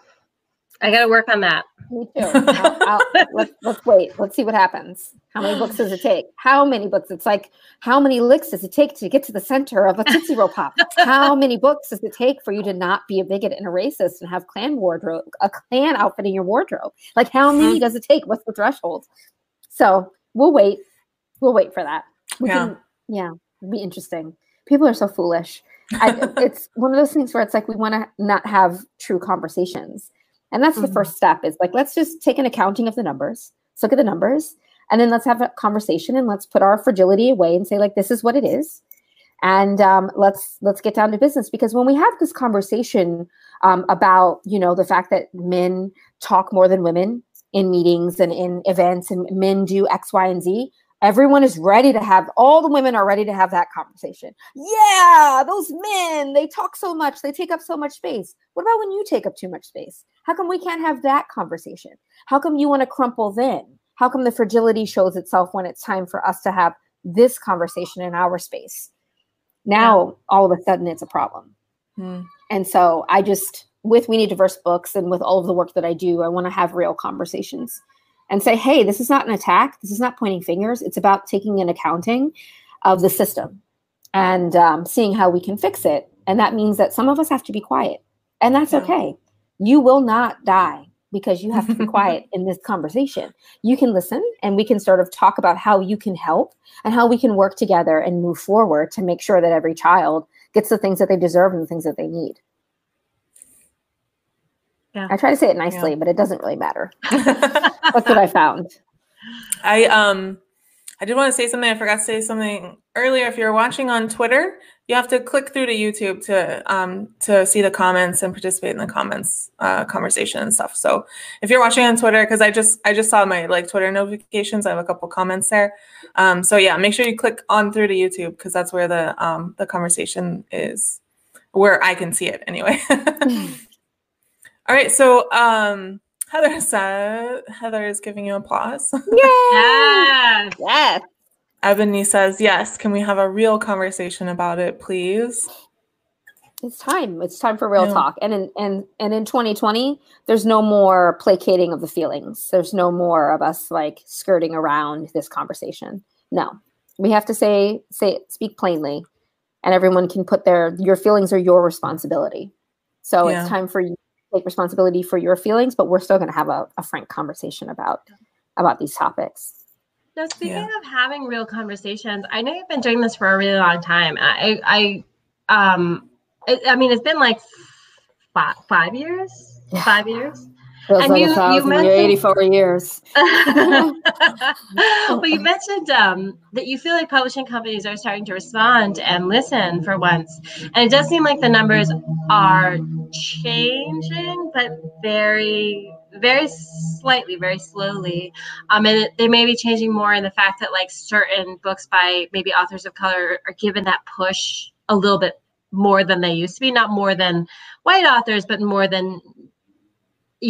I got to work on that. Me too. I'll, I'll, let's, let's wait. Let's see what happens. How many books does it take? How many books? It's like, how many licks does it take to get to the center of a Tootsie Roll Pop? How many books does it take for you to not be a bigot and a racist and have Klan wardrobe, a Klan outfit in your wardrobe? Like, how many mm-hmm. does it take? What's the threshold? So we'll wait. We'll wait for that. We yeah. Can, yeah. It'll be interesting. People are so foolish. I, it's one of those things where it's like we want to not have true conversations and that's mm-hmm. the first step is like, let's just take an accounting of the numbers. Let's look at the numbers and then let's have a conversation and let's put our fragility away and say like, this is what it is. And um, let's let's get down to business because when we have this conversation um, about you know the fact that men talk more than women in meetings and in events and men do X, Y, and Z, Everyone is ready to have, all the women are ready to have that conversation. Yeah, those men, they talk so much, they take up so much space. What about when you take up too much space? How come we can't have that conversation? How come you want to crumple then? How come the fragility shows itself when it's time for us to have this conversation in our space? Now, all of a sudden, it's a problem. Hmm. And so I just, with We Need Diverse Books and with all of the work that I do, I want to have real conversations and say, hey, this is not an attack. This is not pointing fingers. It's about taking an accounting of the system and um, seeing how we can fix it. And that means that some of us have to be quiet, and that's yeah. okay. You will not die because you have to be quiet in this conversation. You can listen and we can sort of talk about how you can help and how we can work together and move forward to make sure that every child gets the things that they deserve and the things that they need. Yeah. I try to say it nicely, yeah. but it doesn't really matter. That's what I found. I um I did want to say something. I forgot to say something earlier. If you're watching on Twitter, you have to click through to YouTube to um, to see the comments and participate in the comments uh, conversation and stuff. So if you're watching on Twitter, because I just I just saw my like Twitter notifications, I have a couple comments there. Um, so yeah, make sure you click on through to YouTube because that's where the um, the conversation is, where I can see it anyway. All right, so um, Heather said Heather is giving you applause. Yes. yes. Ebony says, Yes, can we have a real conversation about it, please? It's time. It's time for real yeah. talk. And in and and in 2020, there's no more placating of the feelings. There's no more of us like skirting around this conversation. No. We have to say say speak plainly and everyone can put their your feelings are your responsibility. So yeah. it's time for you to take responsibility for your feelings, but we're still going to have a, a frank conversation about about these topics. Now, speaking yeah. of having real conversations, I know you've been doing this for a really long time. I, I, um, I, I mean, it's been like five, five years, yeah. five years. Feels and like you, you mentioned 84 years. well, you mentioned um, that you feel like publishing companies are starting to respond and listen for once. And it does seem like the numbers are changing, but very very slightly, very slowly. Um, and they may be changing more in the fact that like certain books by maybe authors of color are given that push a little bit more than they used to be. Not more than white authors, but more than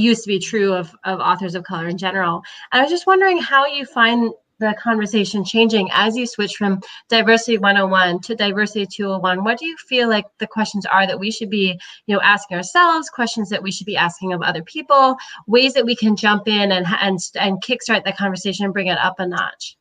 used to be true of, of authors of color in general. And I was just wondering how you find the conversation changing as you switch from diversity 101 to diversity 201 what do you feel like the questions are that we should be you know asking ourselves questions that we should be asking of other people ways that we can jump in and and and kickstart the conversation and bring it up a notch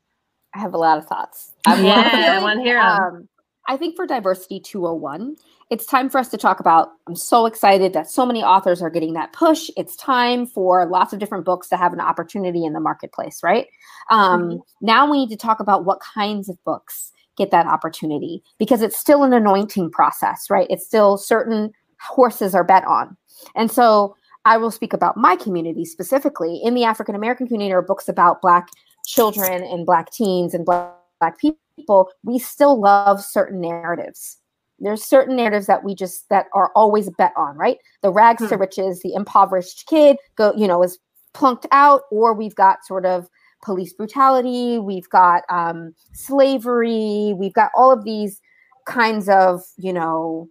i have a lot of thoughts i yeah, i want to hear them. Um, i think for diversity 201 it's time for us to talk about. I'm so excited that so many authors are getting that push. It's time for lots of different books to have an opportunity in the marketplace, right? Um, mm-hmm. Now we need to talk about what kinds of books get that opportunity because it's still an anointing process, right? It's still certain horses are bet on. And so I will speak about my community specifically. In the African American community, are books about Black children and Black teens and Black, black people. We still love certain narratives there's certain narratives that we just that are always bet on right the rags mm-hmm. to riches the impoverished kid go you know is plunked out or we've got sort of police brutality we've got um, slavery we've got all of these kinds of you know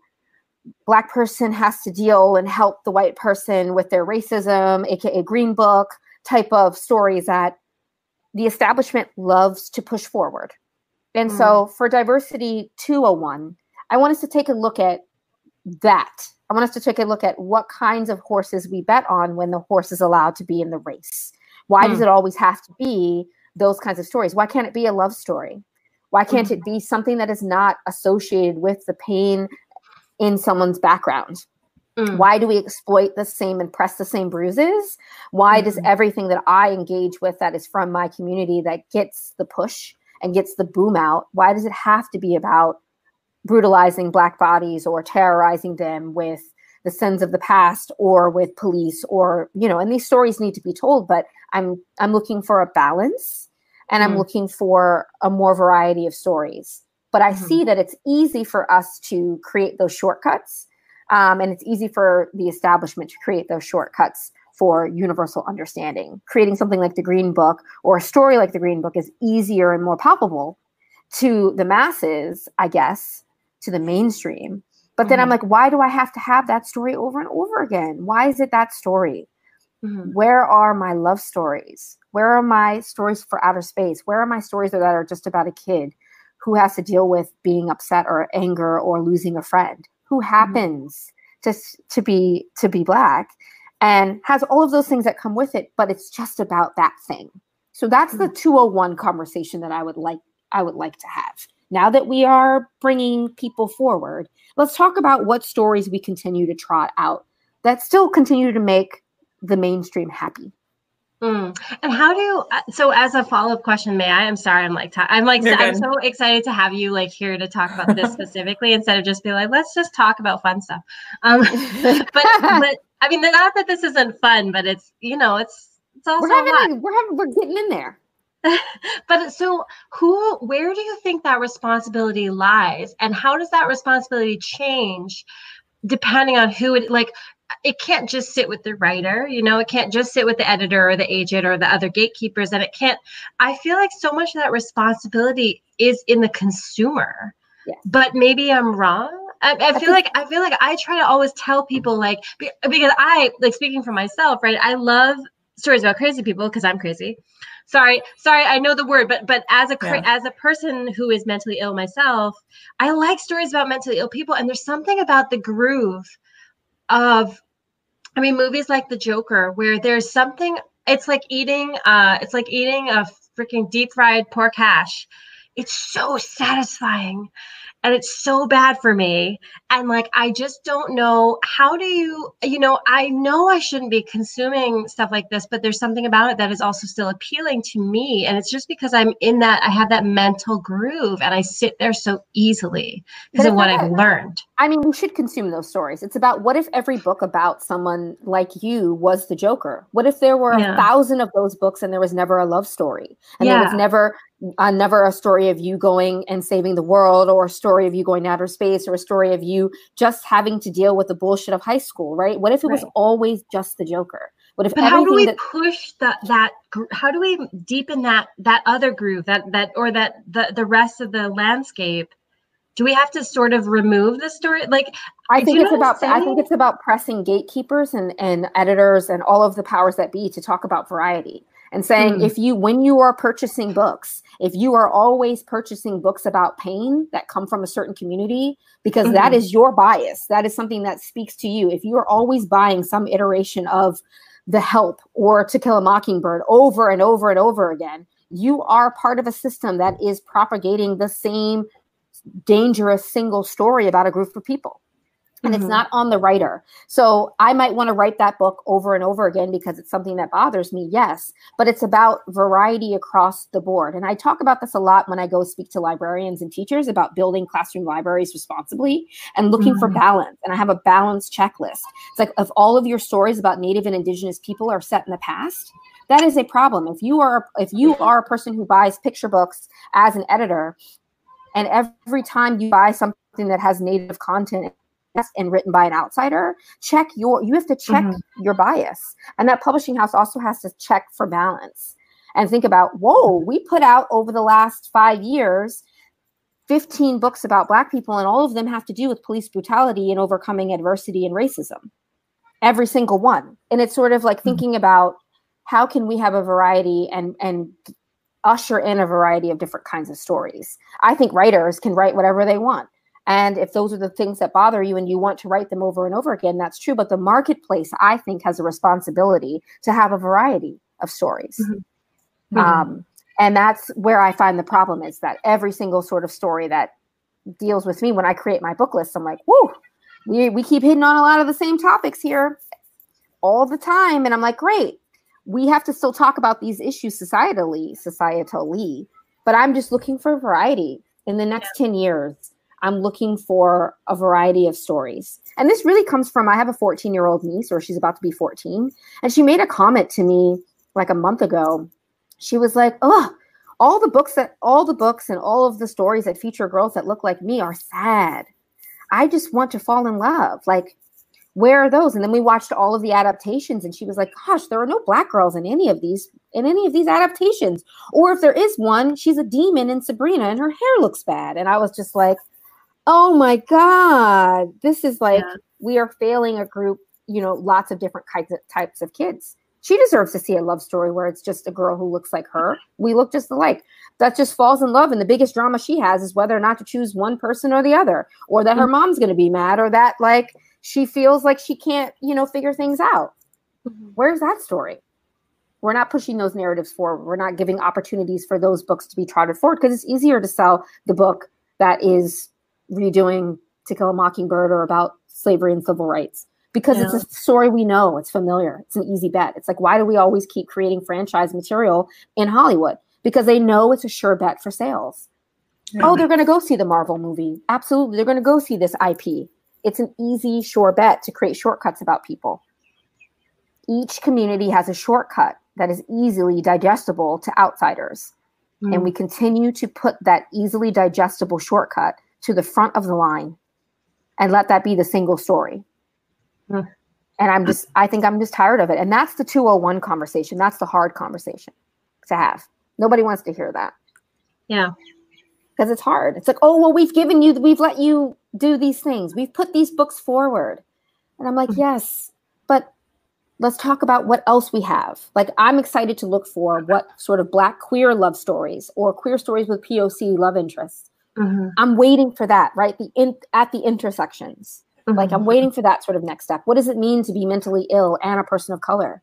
black person has to deal and help the white person with their racism aka green book type of stories that the establishment loves to push forward and mm. so for diversity 201 I want us to take a look at that. I want us to take a look at what kinds of horses we bet on when the horse is allowed to be in the race. Why does hmm. it always have to be those kinds of stories? Why can't it be a love story? Why can't mm. it be something that is not associated with the pain in someone's background? Mm. Why do we exploit the same and press the same bruises? Why mm. does hmm. everything that I engage with that is from my community that gets the push and gets the boom out, why does it have to be about brutalizing black bodies or terrorizing them with the sins of the past or with police or you know and these stories need to be told but i'm i'm looking for a balance and i'm looking for a more variety of stories. But i mm-hmm. see that it's easy for us to create those shortcuts um, and it's easy for the establishment to create those shortcuts for universal understanding. Creating something like the green book or a story like the green book is easier and more palpable to the masses i guess to the mainstream. But mm-hmm. then I'm mm-hmm. like, why do I have to have that story over and over again? Why is it that story? Mm-hmm. Where are my love stories? Where are my stories for outer space? Where are my stories that are just about a kid who has to deal with being upset or anger or losing a friend? Who mm-hmm. happens mm-hmm. to, to be to be black and has all of those things that come with it, but it's just about that thing. So that's the mm-hmm. 201 conversation that I would like I would like to have now that we are bringing people forward, let's talk about what stories we continue to trot out that still continue to make the mainstream happy. Mm. And how do uh, so? As a follow up question, may I? I'm sorry, I'm like I'm like I'm so excited to have you like here to talk about this specifically instead of just be like let's just talk about fun stuff. Um, but but I mean, not that this isn't fun, but it's you know it's it's also we're having we're having we're getting in there. but so who where do you think that responsibility lies and how does that responsibility change depending on who it like it can't just sit with the writer you know it can't just sit with the editor or the agent or the other gatekeepers and it can't i feel like so much of that responsibility is in the consumer but maybe i'm wrong I, I, feel like I feel like I try to always tell people like because I like speaking for myself, right? I love stories about crazy people because I'm crazy. Sorry, sorry, I know the word, but but as a yeah. as a person who is mentally ill myself, I like stories about mentally ill people, and there's something about the groove of, I mean, movies like The Joker, where there's something. It's like eating, uh, it's like eating a freaking deep fried pork hash. It's so satisfying and it's so bad for me and like i just don't know how do you you know i know i shouldn't be consuming stuff like this but there's something about it that is also still appealing to me and it's just because i'm in that i have that mental groove and i sit there so easily because of what i've learned i mean we should consume those stories it's about what if every book about someone like you was the joker what if there were yeah. a thousand of those books and there was never a love story and yeah. there was never uh, never a story of you going and saving the world or a story of you going to outer space or a story of you just having to deal with the bullshit of high school right? What if it right. was always just the joker? What if but how do we that- push that that how do we deepen that that other groove that that or that the the rest of the landscape? Do we have to sort of remove the story? Like i think it's about i think it's about pressing gatekeepers and and editors and all of the powers that be to talk about variety and saying mm. if you when you are purchasing books if you are always purchasing books about pain that come from a certain community because mm-hmm. that is your bias that is something that speaks to you if you are always buying some iteration of the help or to kill a mockingbird over and over and over again you are part of a system that is propagating the same dangerous single story about a group of people and mm-hmm. it's not on the writer. So I might want to write that book over and over again because it's something that bothers me, yes, but it's about variety across the board. And I talk about this a lot when I go speak to librarians and teachers about building classroom libraries responsibly and looking mm-hmm. for balance. And I have a balance checklist. It's like if all of your stories about native and indigenous people are set in the past, that is a problem. If you are if you are a person who buys picture books as an editor and every time you buy something that has native content and written by an outsider, check your you have to check mm-hmm. your bias. And that publishing house also has to check for balance and think about, whoa, we put out over the last five years 15 books about black people, and all of them have to do with police brutality and overcoming adversity and racism. Every single one. And it's sort of like mm-hmm. thinking about how can we have a variety and and usher in a variety of different kinds of stories. I think writers can write whatever they want. And if those are the things that bother you and you want to write them over and over again, that's true. But the marketplace, I think, has a responsibility to have a variety of stories. Mm-hmm. Um, and that's where I find the problem is that every single sort of story that deals with me when I create my book list, I'm like, whoo, we, we keep hitting on a lot of the same topics here all the time. And I'm like, great, we have to still talk about these issues societally, societally, but I'm just looking for variety in the next yeah. 10 years I'm looking for a variety of stories. And this really comes from I have a 14 year old niece, or she's about to be 14. And she made a comment to me like a month ago. She was like, Oh, all the books that all the books and all of the stories that feature girls that look like me are sad. I just want to fall in love. Like, where are those? And then we watched all of the adaptations, and she was like, Gosh, there are no black girls in any of these in any of these adaptations. Or if there is one, she's a demon in Sabrina and her hair looks bad. And I was just like, oh my god. This is like yeah. we are failing a group you know lots of different kinds of types of kids. She deserves to see a love story where it's just a girl who looks like her. We look just alike. That just falls in love and the biggest drama she has is whether or not to choose one person or the other or that her mm-hmm. mom's going to be mad or that like she feels like she can't you know figure things out. Mm-hmm. where's that story? We're not pushing those narratives forward. We're not giving opportunities for those books to be trotted forward because it's easier to sell the book that is redoing To Kill a Mockingbird or about slavery and civil rights because yeah. it's a story we know, it's familiar, it's an easy bet. It's like, why do we always keep creating franchise material in Hollywood? Because they know it's a sure bet for sales. Yeah. Oh, they're going to go see the Marvel movie. Absolutely. They're going to go see this IP. It's an easy, sure bet to create shortcuts about people. Each community has a shortcut that is easily digestible to outsiders. Mm. And we continue to put that easily digestible shortcut to the front of the line and let that be the single story. Mm. And I'm just, I think I'm just tired of it. And that's the 201 conversation. That's the hard conversation to have. Nobody wants to hear that. Yeah. Because it's hard. It's like, oh, well, we've given you, we've let you do these things. We've put these books forward. And I'm like, mm. yes, but let's talk about what else we have. Like, I'm excited to look for what sort of Black queer love stories or queer stories with POC love interests. Mm-hmm. I'm waiting for that, right? The in, at the intersections. Mm-hmm. Like, I'm waiting for that sort of next step. What does it mean to be mentally ill and a person of color?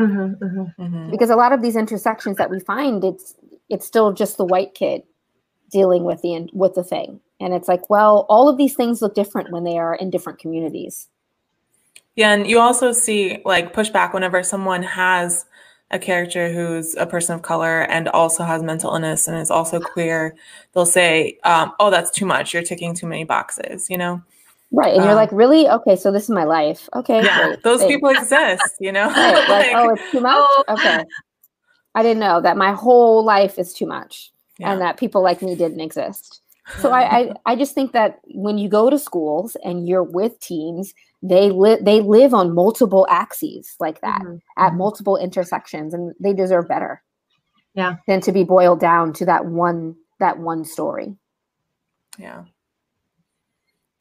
Mm-hmm, mm-hmm. mm-hmm. Because a lot of these intersections that we find, it's it's still just the white kid dealing with the with the thing, and it's like, well, all of these things look different when they are in different communities. Yeah, and you also see like pushback whenever someone has a character who's a person of color and also has mental illness and is also queer. They'll say, um, "Oh, that's too much. You're ticking too many boxes." You know. Right, and um, you're like, really? Okay, so this is my life. Okay, yeah, great, those people exist. You know. Right, like, oh, it's too much. Oh. Okay, I didn't know that my whole life is too much, yeah. and that people like me didn't exist. So I, I, I just think that when you go to schools and you're with teens, they live they live on multiple axes like that mm-hmm. at mm-hmm. multiple intersections, and they deserve better. Yeah, than to be boiled down to that one that one story. Yeah,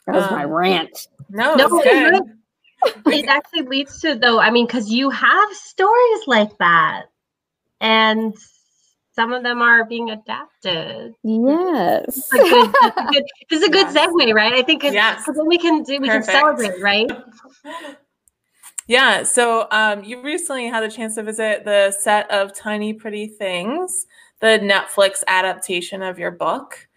that was um, my rant. No, no, it, it actually leads to though. I mean, because you have stories like that, and some of them are being adapted. Yes. It's a good, it's a good, it's a good yes. segue, right? I think yes. then we can do we Perfect. can celebrate, right? Yeah. So um, you recently had a chance to visit the set of Tiny Pretty Things, the Netflix adaptation of your book.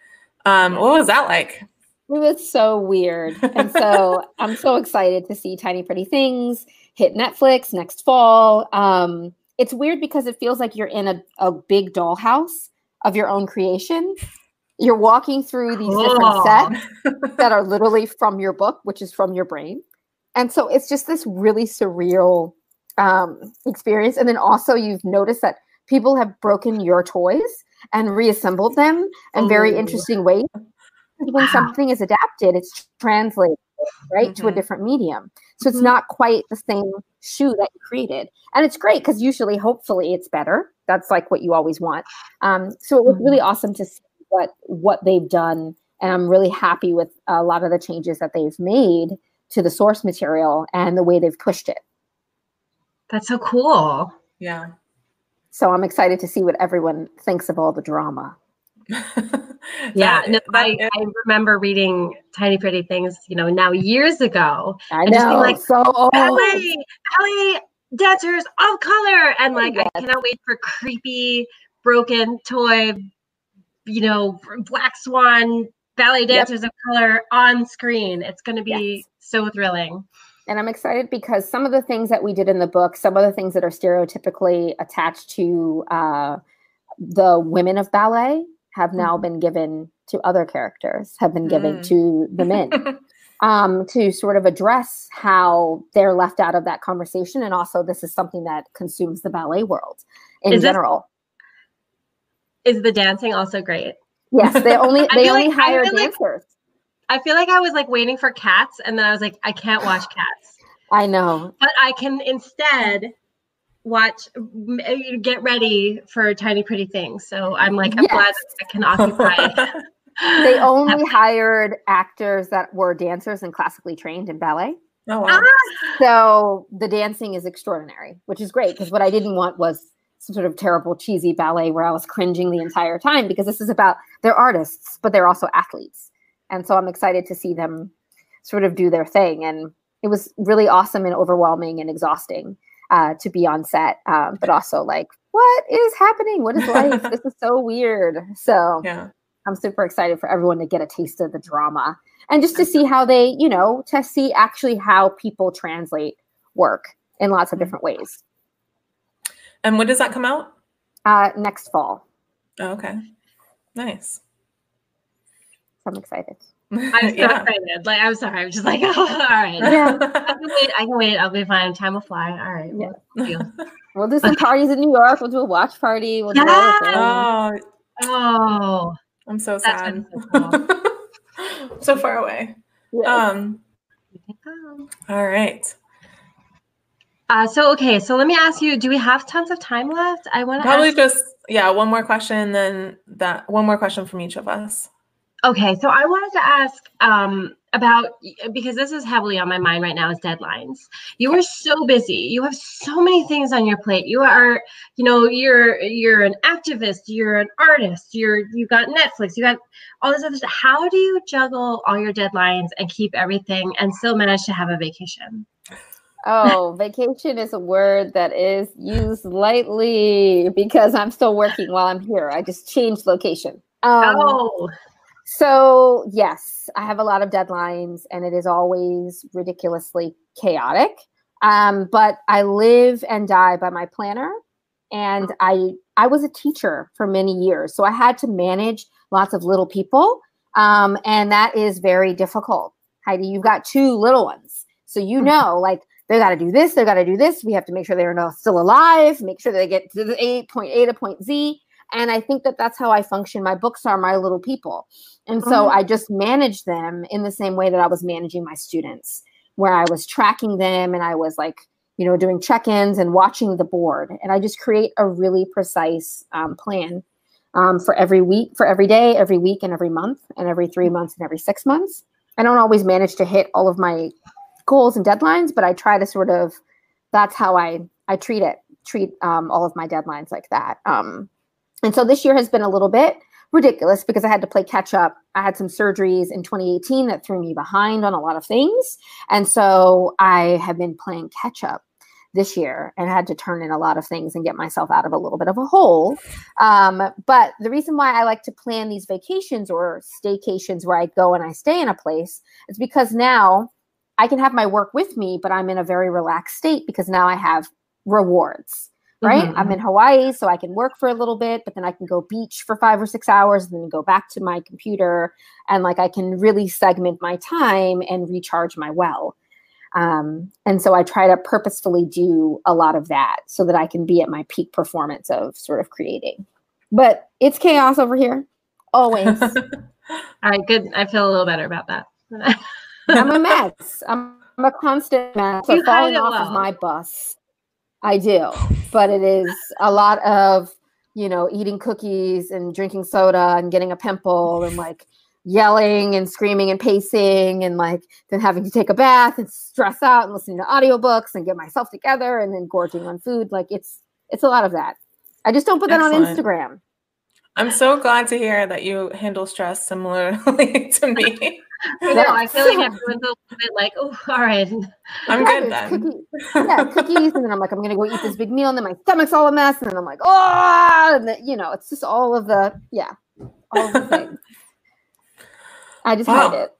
Um, what was that like? It was so weird. And so I'm so excited to see Tiny Pretty Things hit Netflix next fall. Um, it's weird because it feels like you're in a, a big dollhouse of your own creation. You're walking through these different oh. sets that are literally from your book, which is from your brain. And so it's just this really surreal um, experience. And then also, you've noticed that people have broken your toys and reassembled them in very interesting ways. When wow. something is adapted, it's translated right mm-hmm. to a mm-hmm. different medium. So it's mm-hmm. not quite the same shoe that you created. And it's great because usually, hopefully, it's better. That's like what you always want. Um, so it was really mm-hmm. awesome to see what what they've done, and I'm really happy with a lot of the changes that they've made to the source material and the way they've pushed it. That's so cool. Yeah. So I'm excited to see what everyone thinks of all the drama. yeah, no, I, I remember reading Tiny Pretty Things, you know, now years ago. I know, like, so old. ballet, ballet dancers of color, and like yes. I cannot wait for creepy, broken toy, you know, black swan ballet dancers yep. of color on screen. It's going to be yes. so thrilling. And I'm excited because some of the things that we did in the book, some of the things that are stereotypically attached to uh, the women of ballet, have now mm-hmm. been given to other characters, have been given mm. to the men. um, to sort of address how they're left out of that conversation. And also, this is something that consumes the ballet world in is general. This, is the dancing also great? Yes, they only they only like, hire dancers. Like, I feel like I was like waiting for cats, and then I was like, I can't watch cats. I know, but I can instead watch get ready for tiny pretty things so i'm like i'm yes. glad i can occupy they only hired actors that were dancers and classically trained in ballet oh wow. Ah! so the dancing is extraordinary which is great because what i didn't want was some sort of terrible cheesy ballet where i was cringing the entire time because this is about they're artists but they're also athletes and so i'm excited to see them sort of do their thing and it was really awesome and overwhelming and exhausting uh, to be on set, um, but also like, what is happening? What is life? this is so weird. So yeah. I'm super excited for everyone to get a taste of the drama and just to see how they, you know, to see actually how people translate work in lots of mm-hmm. different ways. And when does that come out? Uh, next fall. Oh, okay. Nice. I'm excited. I'm so yeah. excited. Like I'm sorry, I'm just like, oh, all right. Yeah. I can wait. I can wait. I'll be fine. Time will fly. All right. Yeah. we'll do some parties in New York. We'll do a watch party. We'll do yeah. Oh, oh, I'm so sad. So, cool. so, far away. Yes. Um. All right. Uh, so okay, so let me ask you: Do we have tons of time left? I want to probably ask- just yeah, one more question, then that one more question from each of us. Okay, so I wanted to ask um, about because this is heavily on my mind right now is deadlines. You are so busy. You have so many things on your plate. You are, you know, you're you're an activist. You're an artist. You're you got Netflix. You got all this other stuff. How do you juggle all your deadlines and keep everything and still manage to have a vacation? Oh, vacation is a word that is used lightly because I'm still working while I'm here. I just changed location. Um, oh. So, yes, I have a lot of deadlines and it is always ridiculously chaotic. Um, but I live and die by my planner. And I I was a teacher for many years. So I had to manage lots of little people. Um, and that is very difficult. Heidi, you've got two little ones. So you mm-hmm. know, like they got to do this, they got to do this. We have to make sure they're still alive, make sure they get to the A, point A to point Z. And I think that that's how I function. My books are my little people. And so mm-hmm. I just manage them in the same way that I was managing my students, where I was tracking them and I was like, you know, doing check ins and watching the board. And I just create a really precise um, plan um, for every week, for every day, every week, and every month, and every three months and every six months. I don't always manage to hit all of my goals and deadlines, but I try to sort of that's how I I treat it, treat um, all of my deadlines like that. Um, and so this year has been a little bit ridiculous because I had to play catch up. I had some surgeries in 2018 that threw me behind on a lot of things, and so I have been playing catch up this year and had to turn in a lot of things and get myself out of a little bit of a hole. Um, but the reason why I like to plan these vacations or staycations where I go and I stay in a place is because now I can have my work with me, but I'm in a very relaxed state because now I have rewards, right? Mm-hmm. I'm in Hawaii, so I can work for a little bit, but then I can go beach for five or six hours and then go back to my computer. And like I can really segment my time and recharge my well. Um, and so I try to purposefully do a lot of that so that I can be at my peak performance of sort of creating. But it's chaos over here, always. All right, good. I feel a little better about that. I'm a mess. I'm, I'm a constant mess. Falling off well. of my bus. I do, but it is a lot of you know eating cookies and drinking soda and getting a pimple and like yelling and screaming and pacing and like then having to take a bath and stress out and listening to audiobooks and get myself together and then gorging on food. Like it's it's a lot of that. I just don't put that Excellent. on instagram. I'm so glad to hear that you handle stress similarly to me no, I feel like everyone's a little bit like, oh, all right. I'm good then. Cookies. Yeah, cookies. And then I'm like, I'm going to go eat this big meal. And then my stomach's all a mess. And then I'm like, oh, and then, you know, it's just all of the, yeah, all of the things. I just wow. hide it.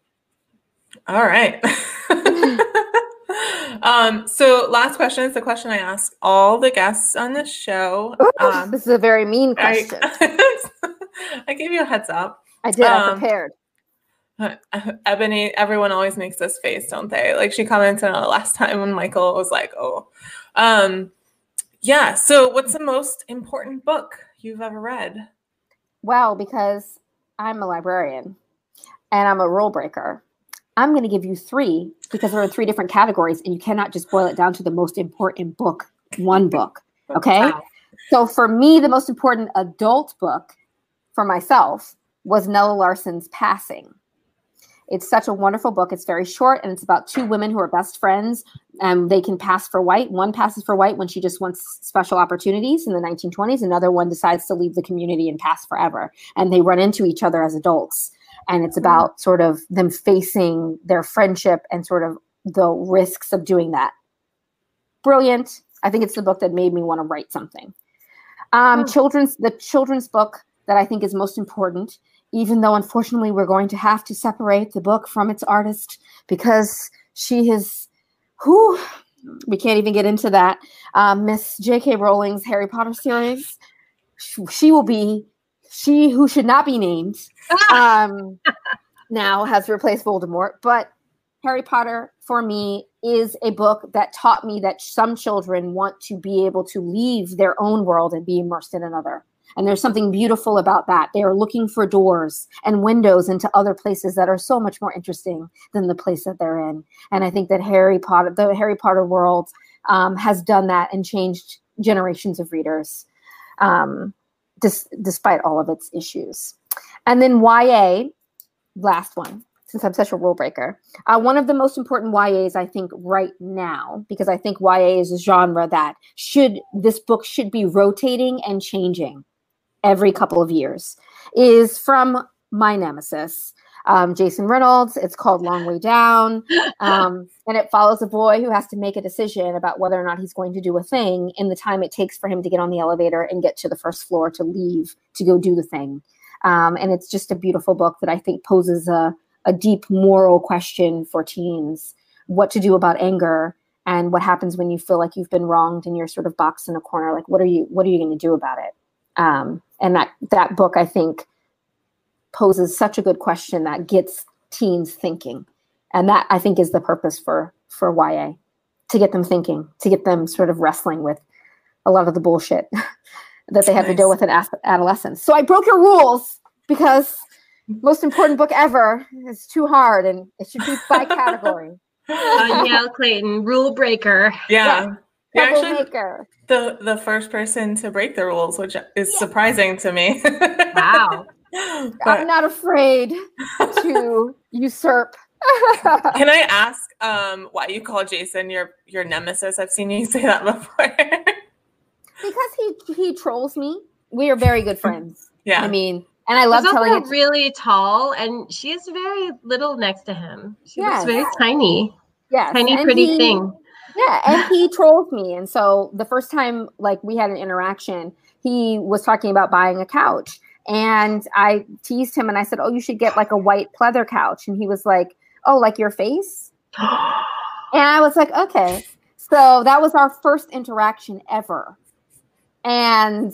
All right. um, so last question is the question I ask all the guests on this show. Ooh, um, this is a very mean question. I, I gave you a heads up. I did. Um, I prepared. Ebony, everyone always makes this face, don't they? Like she commented on it last time when Michael was like, "Oh, um, yeah." So, what's the most important book you've ever read? Well, because I'm a librarian and I'm a rule breaker, I'm going to give you three because there are three different categories, and you cannot just boil it down to the most important book, one book. Okay. Wow. So, for me, the most important adult book for myself was Nella Larsen's Passing it's such a wonderful book. It's very short and it's about two women who are best friends and they can pass for white. One passes for white when she just wants special opportunities in the 1920s. Another one decides to leave the community and pass forever. And they run into each other as adults. And it's mm-hmm. about sort of them facing their friendship and sort of the risks of doing that. Brilliant. I think it's the book that made me want to write something. Um, oh. Children's the children's book that I think is most important even though unfortunately we're going to have to separate the book from its artist because she is who we can't even get into that um, miss j.k rowling's harry potter series she will be she who should not be named um, now has replaced voldemort but Harry Potter for me is a book that taught me that some children want to be able to leave their own world and be immersed in another. And there's something beautiful about that. They are looking for doors and windows into other places that are so much more interesting than the place that they're in. And I think that Harry Potter, the Harry Potter world, um, has done that and changed generations of readers, um, dis- despite all of its issues. And then YA, last one since I'm such a rule breaker. Uh, one of the most important YAs, I think, right now, because I think YA is a genre that should, this book should be rotating and changing every couple of years, is from my nemesis, um, Jason Reynolds. It's called Long Way Down. Um, and it follows a boy who has to make a decision about whether or not he's going to do a thing in the time it takes for him to get on the elevator and get to the first floor to leave to go do the thing. Um, and it's just a beautiful book that I think poses a, a deep moral question for teens what to do about anger and what happens when you feel like you've been wronged and you're sort of boxed in a corner like what are you what are you going to do about it um, and that that book i think poses such a good question that gets teens thinking and that i think is the purpose for for ya to get them thinking to get them sort of wrestling with a lot of the bullshit that they have nice. to deal with in adolescence so i broke your rules because most important book ever is too hard and it should be by category. Uh, Dhonielle Clayton, rule breaker. Yeah. yeah. You're actually the, the first person to break the rules, which is yeah. surprising to me. wow. But, I'm not afraid to usurp. Can I ask um, why you call Jason your your nemesis? I've seen you say that before. because he he trolls me. We are very good friends. Yeah. I mean, and I love He's telling it. really tall, and she is very little next to him. She yes. looks very tiny. Yeah, tiny, and pretty he, thing. Yeah, and he trolls me, and so the first time like we had an interaction, he was talking about buying a couch, and I teased him and I said, "Oh, you should get like a white pleather couch," and he was like, "Oh, like your face," and I was like, "Okay." So that was our first interaction ever, and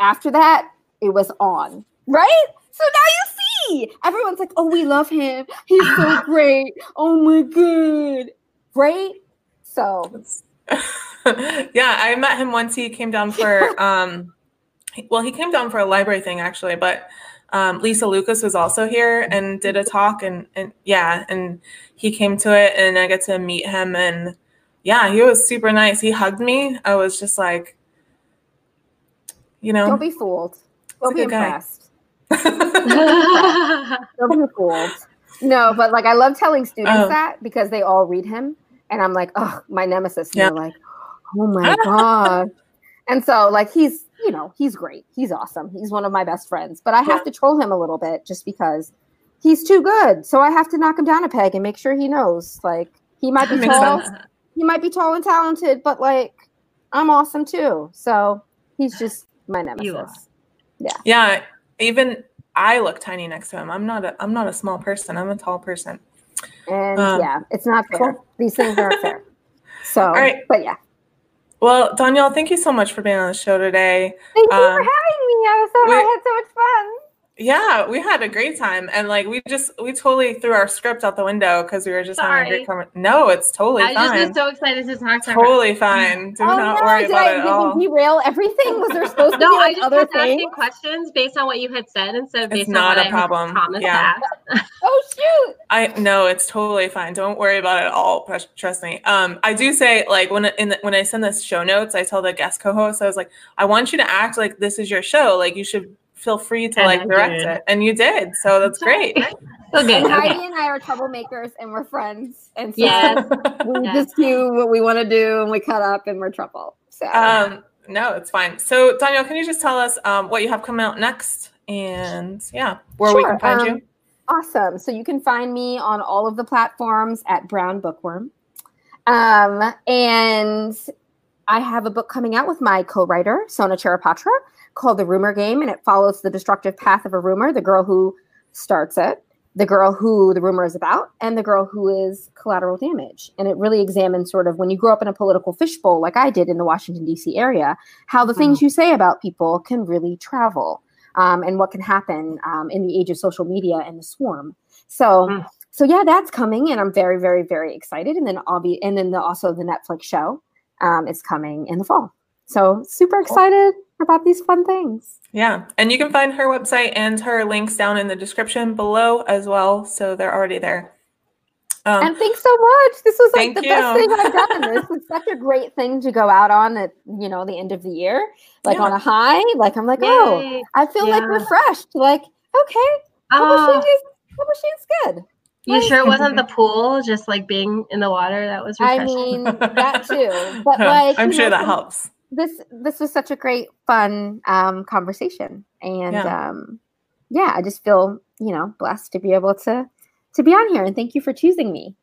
after that, it was on Right? So now you see. Everyone's like, oh, we love him. He's so great. Oh my god. Right? So yeah, I met him once he came down for um well, he came down for a library thing actually, but um, Lisa Lucas was also here and did a talk and, and yeah, and he came to it and I got to meet him and yeah, he was super nice. He hugged me. I was just like, you know, don't be fooled. Don't be impressed. They'll be fooled. No, but like I love telling students oh. that because they all read him, and I'm like, oh, my nemesis. And yeah. like, oh my god. and so like he's you know he's great. He's awesome. He's one of my best friends. But I have to troll him a little bit just because he's too good. So I have to knock him down a peg and make sure he knows like he might be tall. Sense. He might be tall and talented, but like I'm awesome too. So he's just my nemesis. Yeah. Yeah even I look tiny next to him. I'm not a I'm not a small person. I'm a tall person. And um, yeah, it's not fair. Cool. These things aren't fair. So, All right. but yeah. Well, Dhonielle, thank you so much for being on the show today. Thank um, you for um, having me. I was so we, I had so much fun. Yeah, we had a great time, and like we just we totally threw our script out the window because we were just Sorry. having a great conversation. No, it's totally I fine. I just was so excited to talk to her. Totally fine. Do oh, not no, worry did about I, it at all. We derail everything? Was there supposed to no, be like I just other things? asking questions based on what you had said instead of based it's not on a problem. yeah. oh shoot! I no, it's totally fine. Don't worry about it at all. Trust me. Um, I do say like when in the, when I send the show notes, I tell the guest co-host, I was like, I want you to act like this is your show. Like you should feel free to and like I direct did. it. And you did. So that's great. okay. And Heidi and I are troublemakers and we're friends. And so yes. we yes. just do what we want to do and we cut up and we're trouble. So um no, it's fine. So Dhonielle, can you just tell us um, what you have coming out next and yeah, where sure. we can find um, you? Awesome. So you can find me on all of the platforms at Brown Bookworm. Um, and I have a book coming out with my co-writer, Sona Charaipotra called The Rumor Game, and it follows the destructive path of a rumor, the girl who starts it, the girl who the rumor is about, and the girl who is collateral damage. And it really examines sort of when you grow up in a political fishbowl, like I did in the Washington, D.C. area, how the things mm. you say about people can really travel um, and what can happen um, in the age of social media and the swarm. So, mm. so yeah, that's coming, and I'm very, very, very excited. And then I'll be, and then the, also the Netflix show um, is coming in the fall. So super excited about these fun things. Yeah, and you can find her website and her links down in the description below as well. So they're already there. Um, and thanks so much. This was like the you. best thing I've done. this was such a great thing to go out on at you know the end of the year, like yeah. on a high. Like I'm like, Yay. oh, I feel yeah. like refreshed. Like okay, publishing uh, is publishing's good. You sure it wasn't the pool, just like being in the water that was refreshing? I mean that too, but like I'm sure know, that helps. This this was such a great fun um, conversation, and yeah. Um, yeah, I just feel you know blessed to be able to to be on here and thank you for choosing me.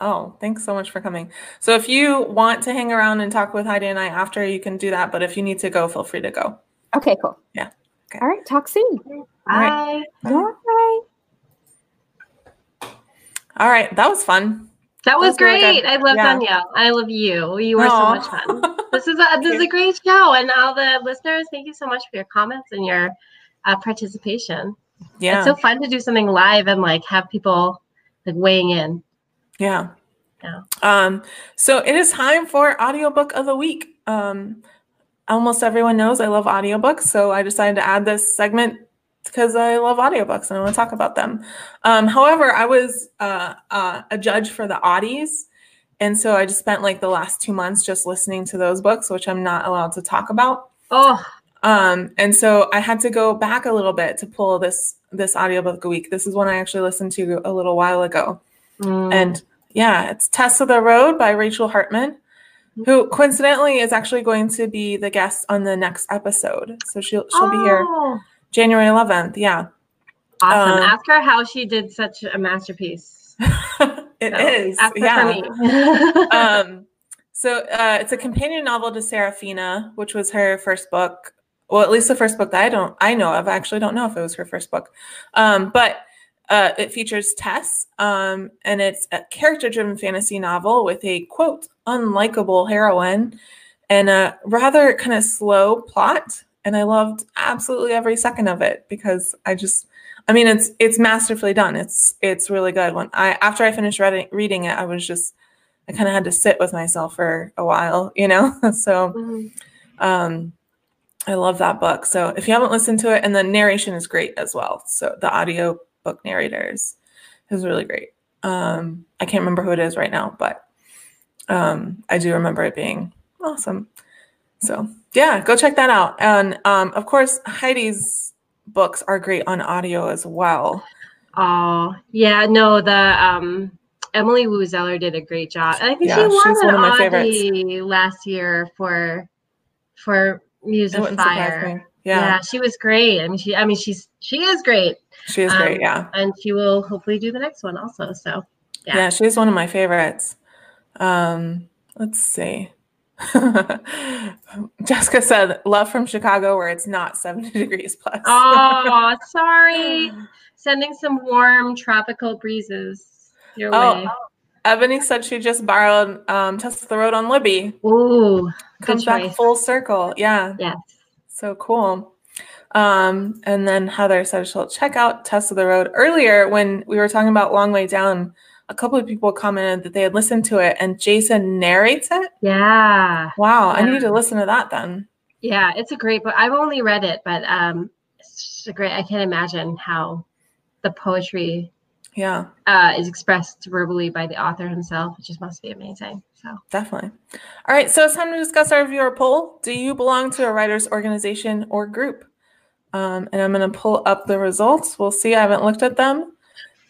Oh, thanks so much for coming. So if you want to hang around and talk with Heidi and I after, you can do that. But if you need to go, feel free to go. Okay, cool. Yeah. Okay. All right. Talk soon. Bye. Bye. Bye. All right. That was fun. That was, great. I love yeah. Dhonielle. I love you. You were so much fun. this is a this is a great show, and all the listeners, thank you so much for your comments and your uh, participation. Yeah, it's so fun to do something live and like have people like weighing in. Yeah. Yeah. Um, so it is time for audiobook of the week. Um, almost everyone knows I love audiobooks, so I decided to add this segment because I love audiobooks and I want to talk about them. Um, however, I was uh, uh, a judge for the Audies. And so I just spent like the last two months just listening to those books, which I'm not allowed to talk about. Oh. Um, and so I had to go back a little bit to pull this this audiobook a week. This is one I actually listened to a little while ago. Mm. And yeah, it's Tess of the Road by Rachel Hartman, who coincidentally is actually going to be the guest on the next episode. So she'll she'll oh. be here oh. January 11th. Yeah. Awesome. Um, ask her how she did such a masterpiece. It so is. yeah. um, so uh, it's a companion novel to Seraphina, which was her first book. Well, at least the first book that I don't I know of. I actually don't know if it was her first book. Um, but uh, it features Tess, um, and it's a character-driven fantasy novel with a quote unlikable heroine and a rather kind of slow plot. And I loved absolutely every second of it because I just, I mean, it's it's masterfully done. It's it's really good. When I after I finished reading reading it, I was just I kind of had to sit with myself for a while, you know. so, mm-hmm. um, I love that book. So if you haven't listened to it, and the narration is great as well. So the audio book narrators is really great. Um, I can't remember who it is right now, but um, I do remember it being awesome. So yeah, go check that out. And um, of course, Heidi's books are great on audio as well. Oh yeah, no, the um, Emily Woo Zeller did a great job. I think yeah, she won an Audie last year for for Muse of Fire. Yeah. yeah, she was great. I mean, she I mean she's she is great. She is um, great, yeah. And she will hopefully do the next one also. So yeah. Yeah, she's one of my favorites. Um, let's see. Jessica said, "Love from Chicago, where it's not seventy degrees plus." oh, sorry. Sending some warm tropical breezes your oh, way. Ebony said she just borrowed um, "Tess the Road" on Libby. Ooh, comes back full circle. Yeah. Yes. So cool. Um, and then Heather said she'll check out Tess of the Road. Earlier, when we were talking about Long Way Down, a couple of people commented that they had listened to it and Jason narrates it. Yeah. Wow. Yeah. I need to listen to that then. Yeah, it's a great book. I've only read it, but um, it's a great. I can't imagine how the poetry yeah uh, is expressed verbally by the author himself. It just must be amazing. So definitely. All right, so it's time to discuss our viewer poll. Do you belong to a writers organization or group? Um, and I'm going to pull up the results. We'll see. I haven't looked at them.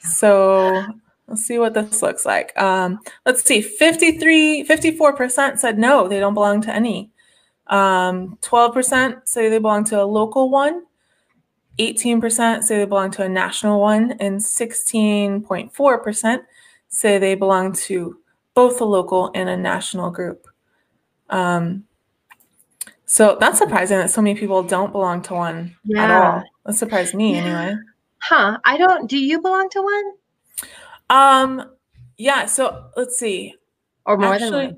So let's see what this looks like. Um, let's see. 53, 54% said no, they don't belong to any. Um, 12% say they belong to a local one. 18% say they belong to a national one. And 16.4% say they belong to both a local and a national group. Um, so that's surprising that so many people don't belong to one yeah. at all. That surprised me yeah. anyway. Huh. I don't do you belong to one? Um yeah, so let's see. Or more Actually, than one.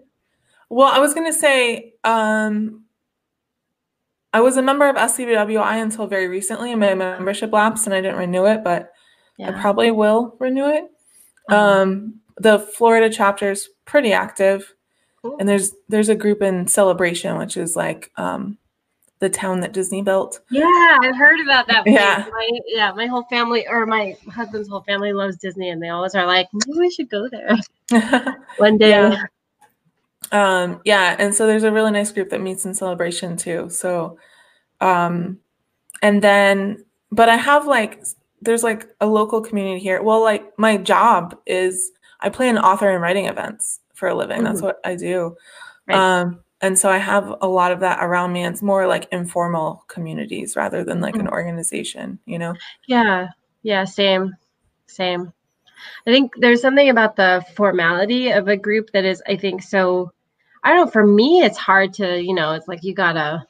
Well, I was gonna say, um I was a member of SCBWI until very recently and my membership lapsed and I didn't renew it, but yeah. I probably will renew it. Um, the Florida chapter is pretty active, cool. and there's there's a group in Celebration, which is like um, the town that Disney built. Yeah, I've heard about that. Place. Yeah, my, yeah, my whole family or my husband's whole family loves Disney, and they always are like, maybe we should go there one day. Yeah. Um, yeah, and so there's a really nice group that meets in Celebration too. So, um, and then, but I have like, there's like a local community here. Well, like my job is I plan author and writing events for a living. Mm-hmm. That's what I do. Right. Um, and so I have a lot of that around me. It's more like informal communities rather than like an mm. organization, you know? Yeah. Yeah. Same. Same. I think there's something about the formality of a group that is, I think, so. I don't know. For me, it's hard to, you know, it's like you gotta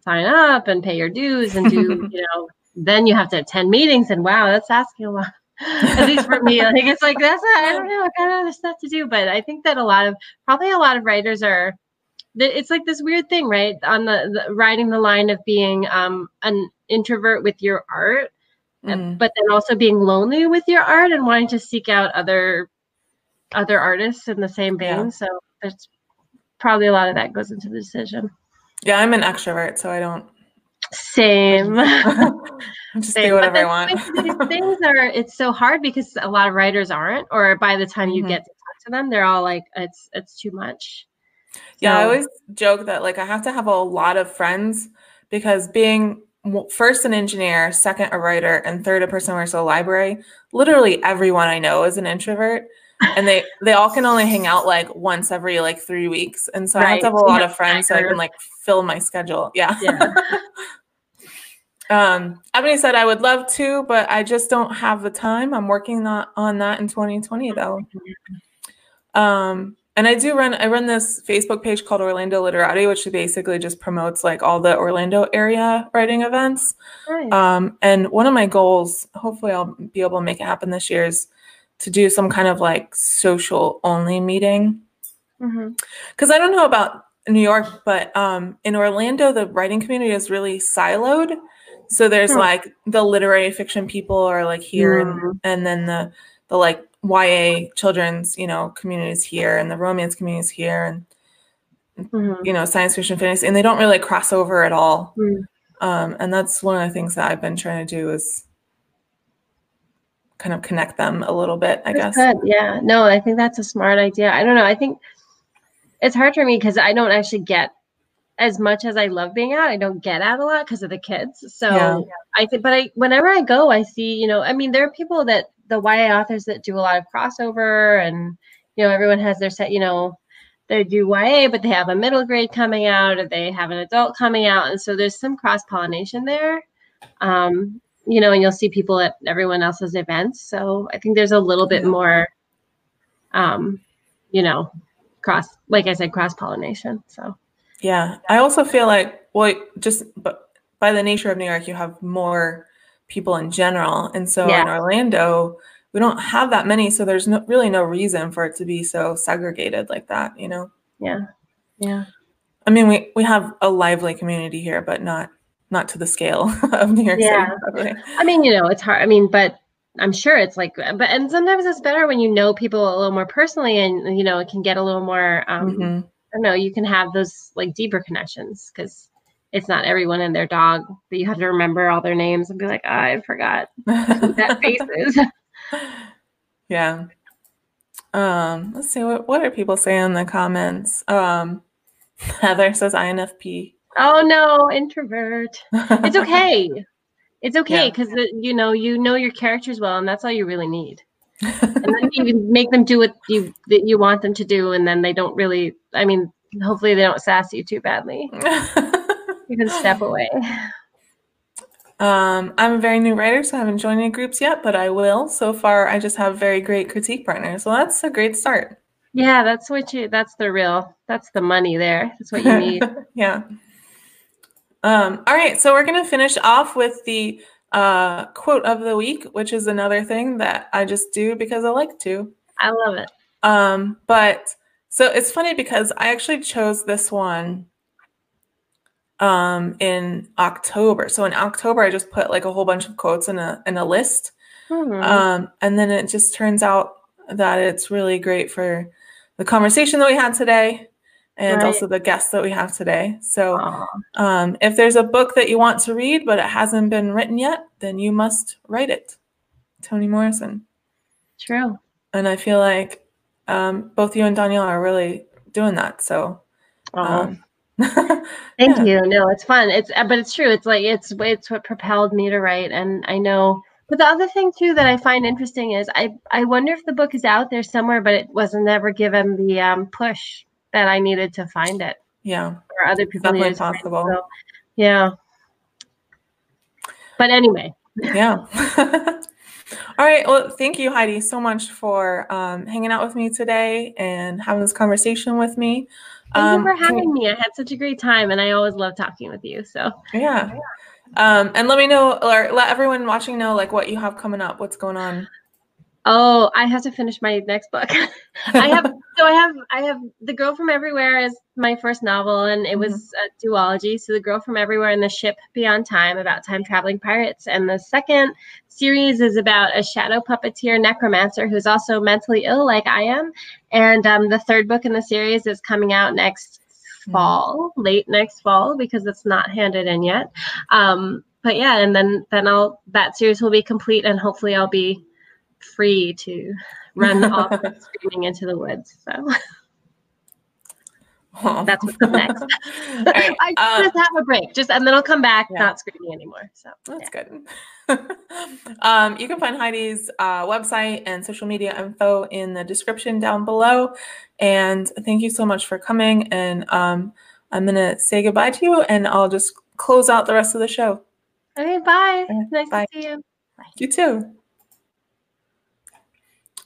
sign up and pay your dues and do, you know, then you have to attend meetings, and wow, that's asking a lot. At least for me, I think it's like that's I don't know, I kind of other stuff to do. But I think that a lot of probably a lot of writers are it's like this weird thing, right? On the, the riding the line of being um, an introvert with your art, mm. but then also being lonely with your art and wanting to seek out other other artists in the same vein. Yeah. So there's probably a lot of that goes into the decision. Yeah, I'm an extrovert, so I don't. Same. just Same. do whatever I want. these things are it's so hard because a lot of writers aren't, or by the time you mm-hmm. get to talk to them, they're all like, it's it's too much. Yeah, I always joke that like I have to have a lot of friends because being first an engineer, second a writer, and third a person who works at a library, literally everyone I know is an introvert. and they they all can only hang out like once every like three weeks. And so right. I have to have a lot yeah, of friends so I can like fill my schedule. Yeah. yeah. um Ebony said I would love to, but I just don't have the time. I'm working on that in 2020 though. Um and I do run I run this Facebook page called Orlando Literati, which basically just promotes like all the Orlando area writing events. Nice. Um, and one of my goals, hopefully I'll be able to make it happen this year, is to do some kind of like social only meeting. Because mm-hmm. I don't know about New York, but um, in Orlando, the writing community is really siloed. So there's hmm. like the literary fiction people are like here, mm. and, and then the the like YA children's, you know, communities here and the romance communities here and mm-hmm. you know, science fiction fantasy, and they don't really cross over at all. Mm. Um, and that's one of the things that I've been trying to do is kind of connect them a little bit, I that's guess. Good. Yeah. No, I think that's a smart idea. I don't know. I think it's hard for me because I don't actually get as much as I love being out, I don't get out a lot because of the kids. So yeah. I think, but I, whenever I go, I see, you know, I mean, there are people that the YA authors that do a lot of crossover and, you know, everyone has their set, you know, they do YA, but they have a middle grade coming out or they have an adult coming out. And so there's some cross pollination there. Um, you know, and you'll see people at everyone else's events. So I think there's a little bit more, um, you know, cross, like I said, cross pollination. So. Yeah, I also feel like well, just but by the nature of New York, you have more people in general, and so yeah. in Orlando, we don't have that many, so there's no really no reason for it to be so segregated like that, you know? Yeah, yeah. I mean, we we have a lively community here, but not not to the scale of New York yeah. City. I mean, you know, it's hard. I mean, but I'm sure it's like, but and sometimes it's better when you know people a little more personally, and you know, it can get a little more. Um, mm-hmm don't know, you can have those like deeper connections because it's not everyone and their dog, but you have to remember all their names and be like, oh, I forgot that face is. Yeah. Um, let's see what what are people saying in the comments. Um, Heather says INFP. Oh no, introvert. It's okay. it's okay because yeah. you know you know your characters well, and that's all you really need and then you make them do what you that you want them to do, and then they don't really. I mean, hopefully they don't sass you too badly. You can step away. Um, I'm a very new writer, so I haven't joined any groups yet, but I will. So far, I just have very great critique partners. So that's a great start. Yeah, that's what you. That's the real. That's the money there. That's what you need. yeah. Um, all right, so we're gonna finish off with the uh, quote of the week, which is another thing that I just do because I like to. I love it. Um, but so it's funny because I actually chose this one um, in October. So in October, I just put like a whole bunch of quotes in a in a list, mm-hmm. um, and then it just turns out that it's really great for the conversation that we had today and right. also the guests that we have today. So, um, if there's a book that you want to read but it hasn't been written yet, then you must write it. Toni Morrison. True. And I feel like um, both you and Dhonielle are really doing that. So, um, thank yeah. you. No, it's fun. It's uh, but it's true. It's like it's it's what propelled me to write, and I know. But the other thing too that I find interesting is I I wonder if the book is out there somewhere, but it wasn't ever given the um, push that I needed to find it. Yeah. Or other people definitely possible. So, yeah. But anyway. Yeah. All right. Well, thank you, Heidi, so much for um, hanging out with me today and having this conversation with me. Thank um, you for having me. I had such a great time, and I always love talking with you. So yeah. Um, and let me know, or let everyone watching know, like what you have coming up. What's going on? Oh, I have to finish my next book. I have so I have I have The Girl from Everywhere is my first novel and it was mm-hmm. a duology. So The Girl from Everywhere and The Ship Beyond Time about time traveling pirates. And the second series is about a shadow puppeteer necromancer who's also mentally ill like I am. And um, the third book in the series is coming out next mm-hmm. fall, late next fall because it's not handed in yet. Um, but yeah, and then then I'll that series will be complete and hopefully I'll be free to run off screaming into the woods. So oh. that's what's next. right. I um, just have a break, just and then I'll come back yeah. not screaming anymore. So that's yeah. good. um, you can find Heidi's uh, website and social media info in the description down below. And thank you so much for coming. And um, I'm gonna say goodbye to you, and I'll just close out the rest of the show. Okay, bye. Nice bye. to see you. Bye. You too.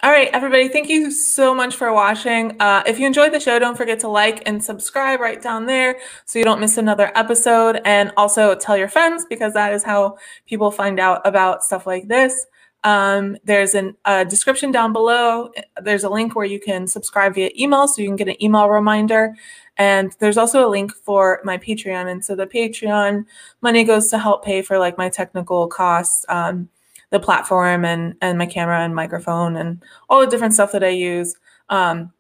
All right, everybody, thank you so much for watching. Uh, if you enjoyed the show, don't forget to like and subscribe right down there so you don't miss another episode. And also tell your friends because that is how people find out about stuff like this. Um, there's a description down below. There's a link where you can subscribe via email so you can get an email reminder. And there's also a link for my Patreon. And so the Patreon money goes to help pay for like my technical costs. Um, the platform and and my camera and microphone and all the different stuff that I use. Um,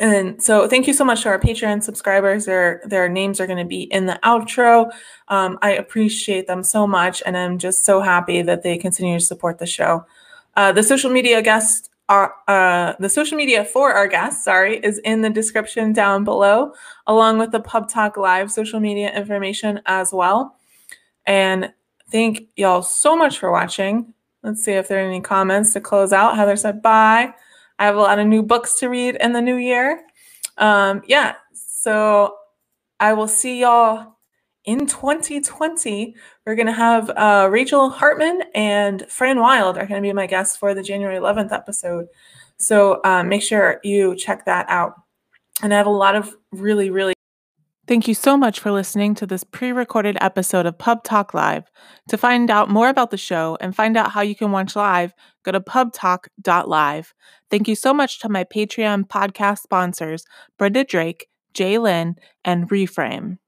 and so thank you so much to our Patreon subscribers. Their their names are going to be in the outro. Um, I appreciate them so much, and I'm just so happy that they continue to support the show. Uh, the social media guests are uh, the social media for our guests. Sorry, is in the description down below, along with the Pub Talk Live social media information as well. And Thank y'all so much for watching. Let's see if there are any comments to close out. Heather said bye. I have a lot of new books to read in the new year. Um, yeah, so I will see y'all in 2020. We're going to have uh, Rachel Hartman and Fran Wilde are going to be my guests for the January 11th episode. So uh, make sure you check that out. And I have a lot of really, really Thank you so much for listening to this pre recorded episode of Pub Talk Live. To find out more about the show and find out how you can watch live, go to pubtalk.live. Thank you so much to my Patreon podcast sponsors, Brenda Drake, Jay Lynn, and Reframe.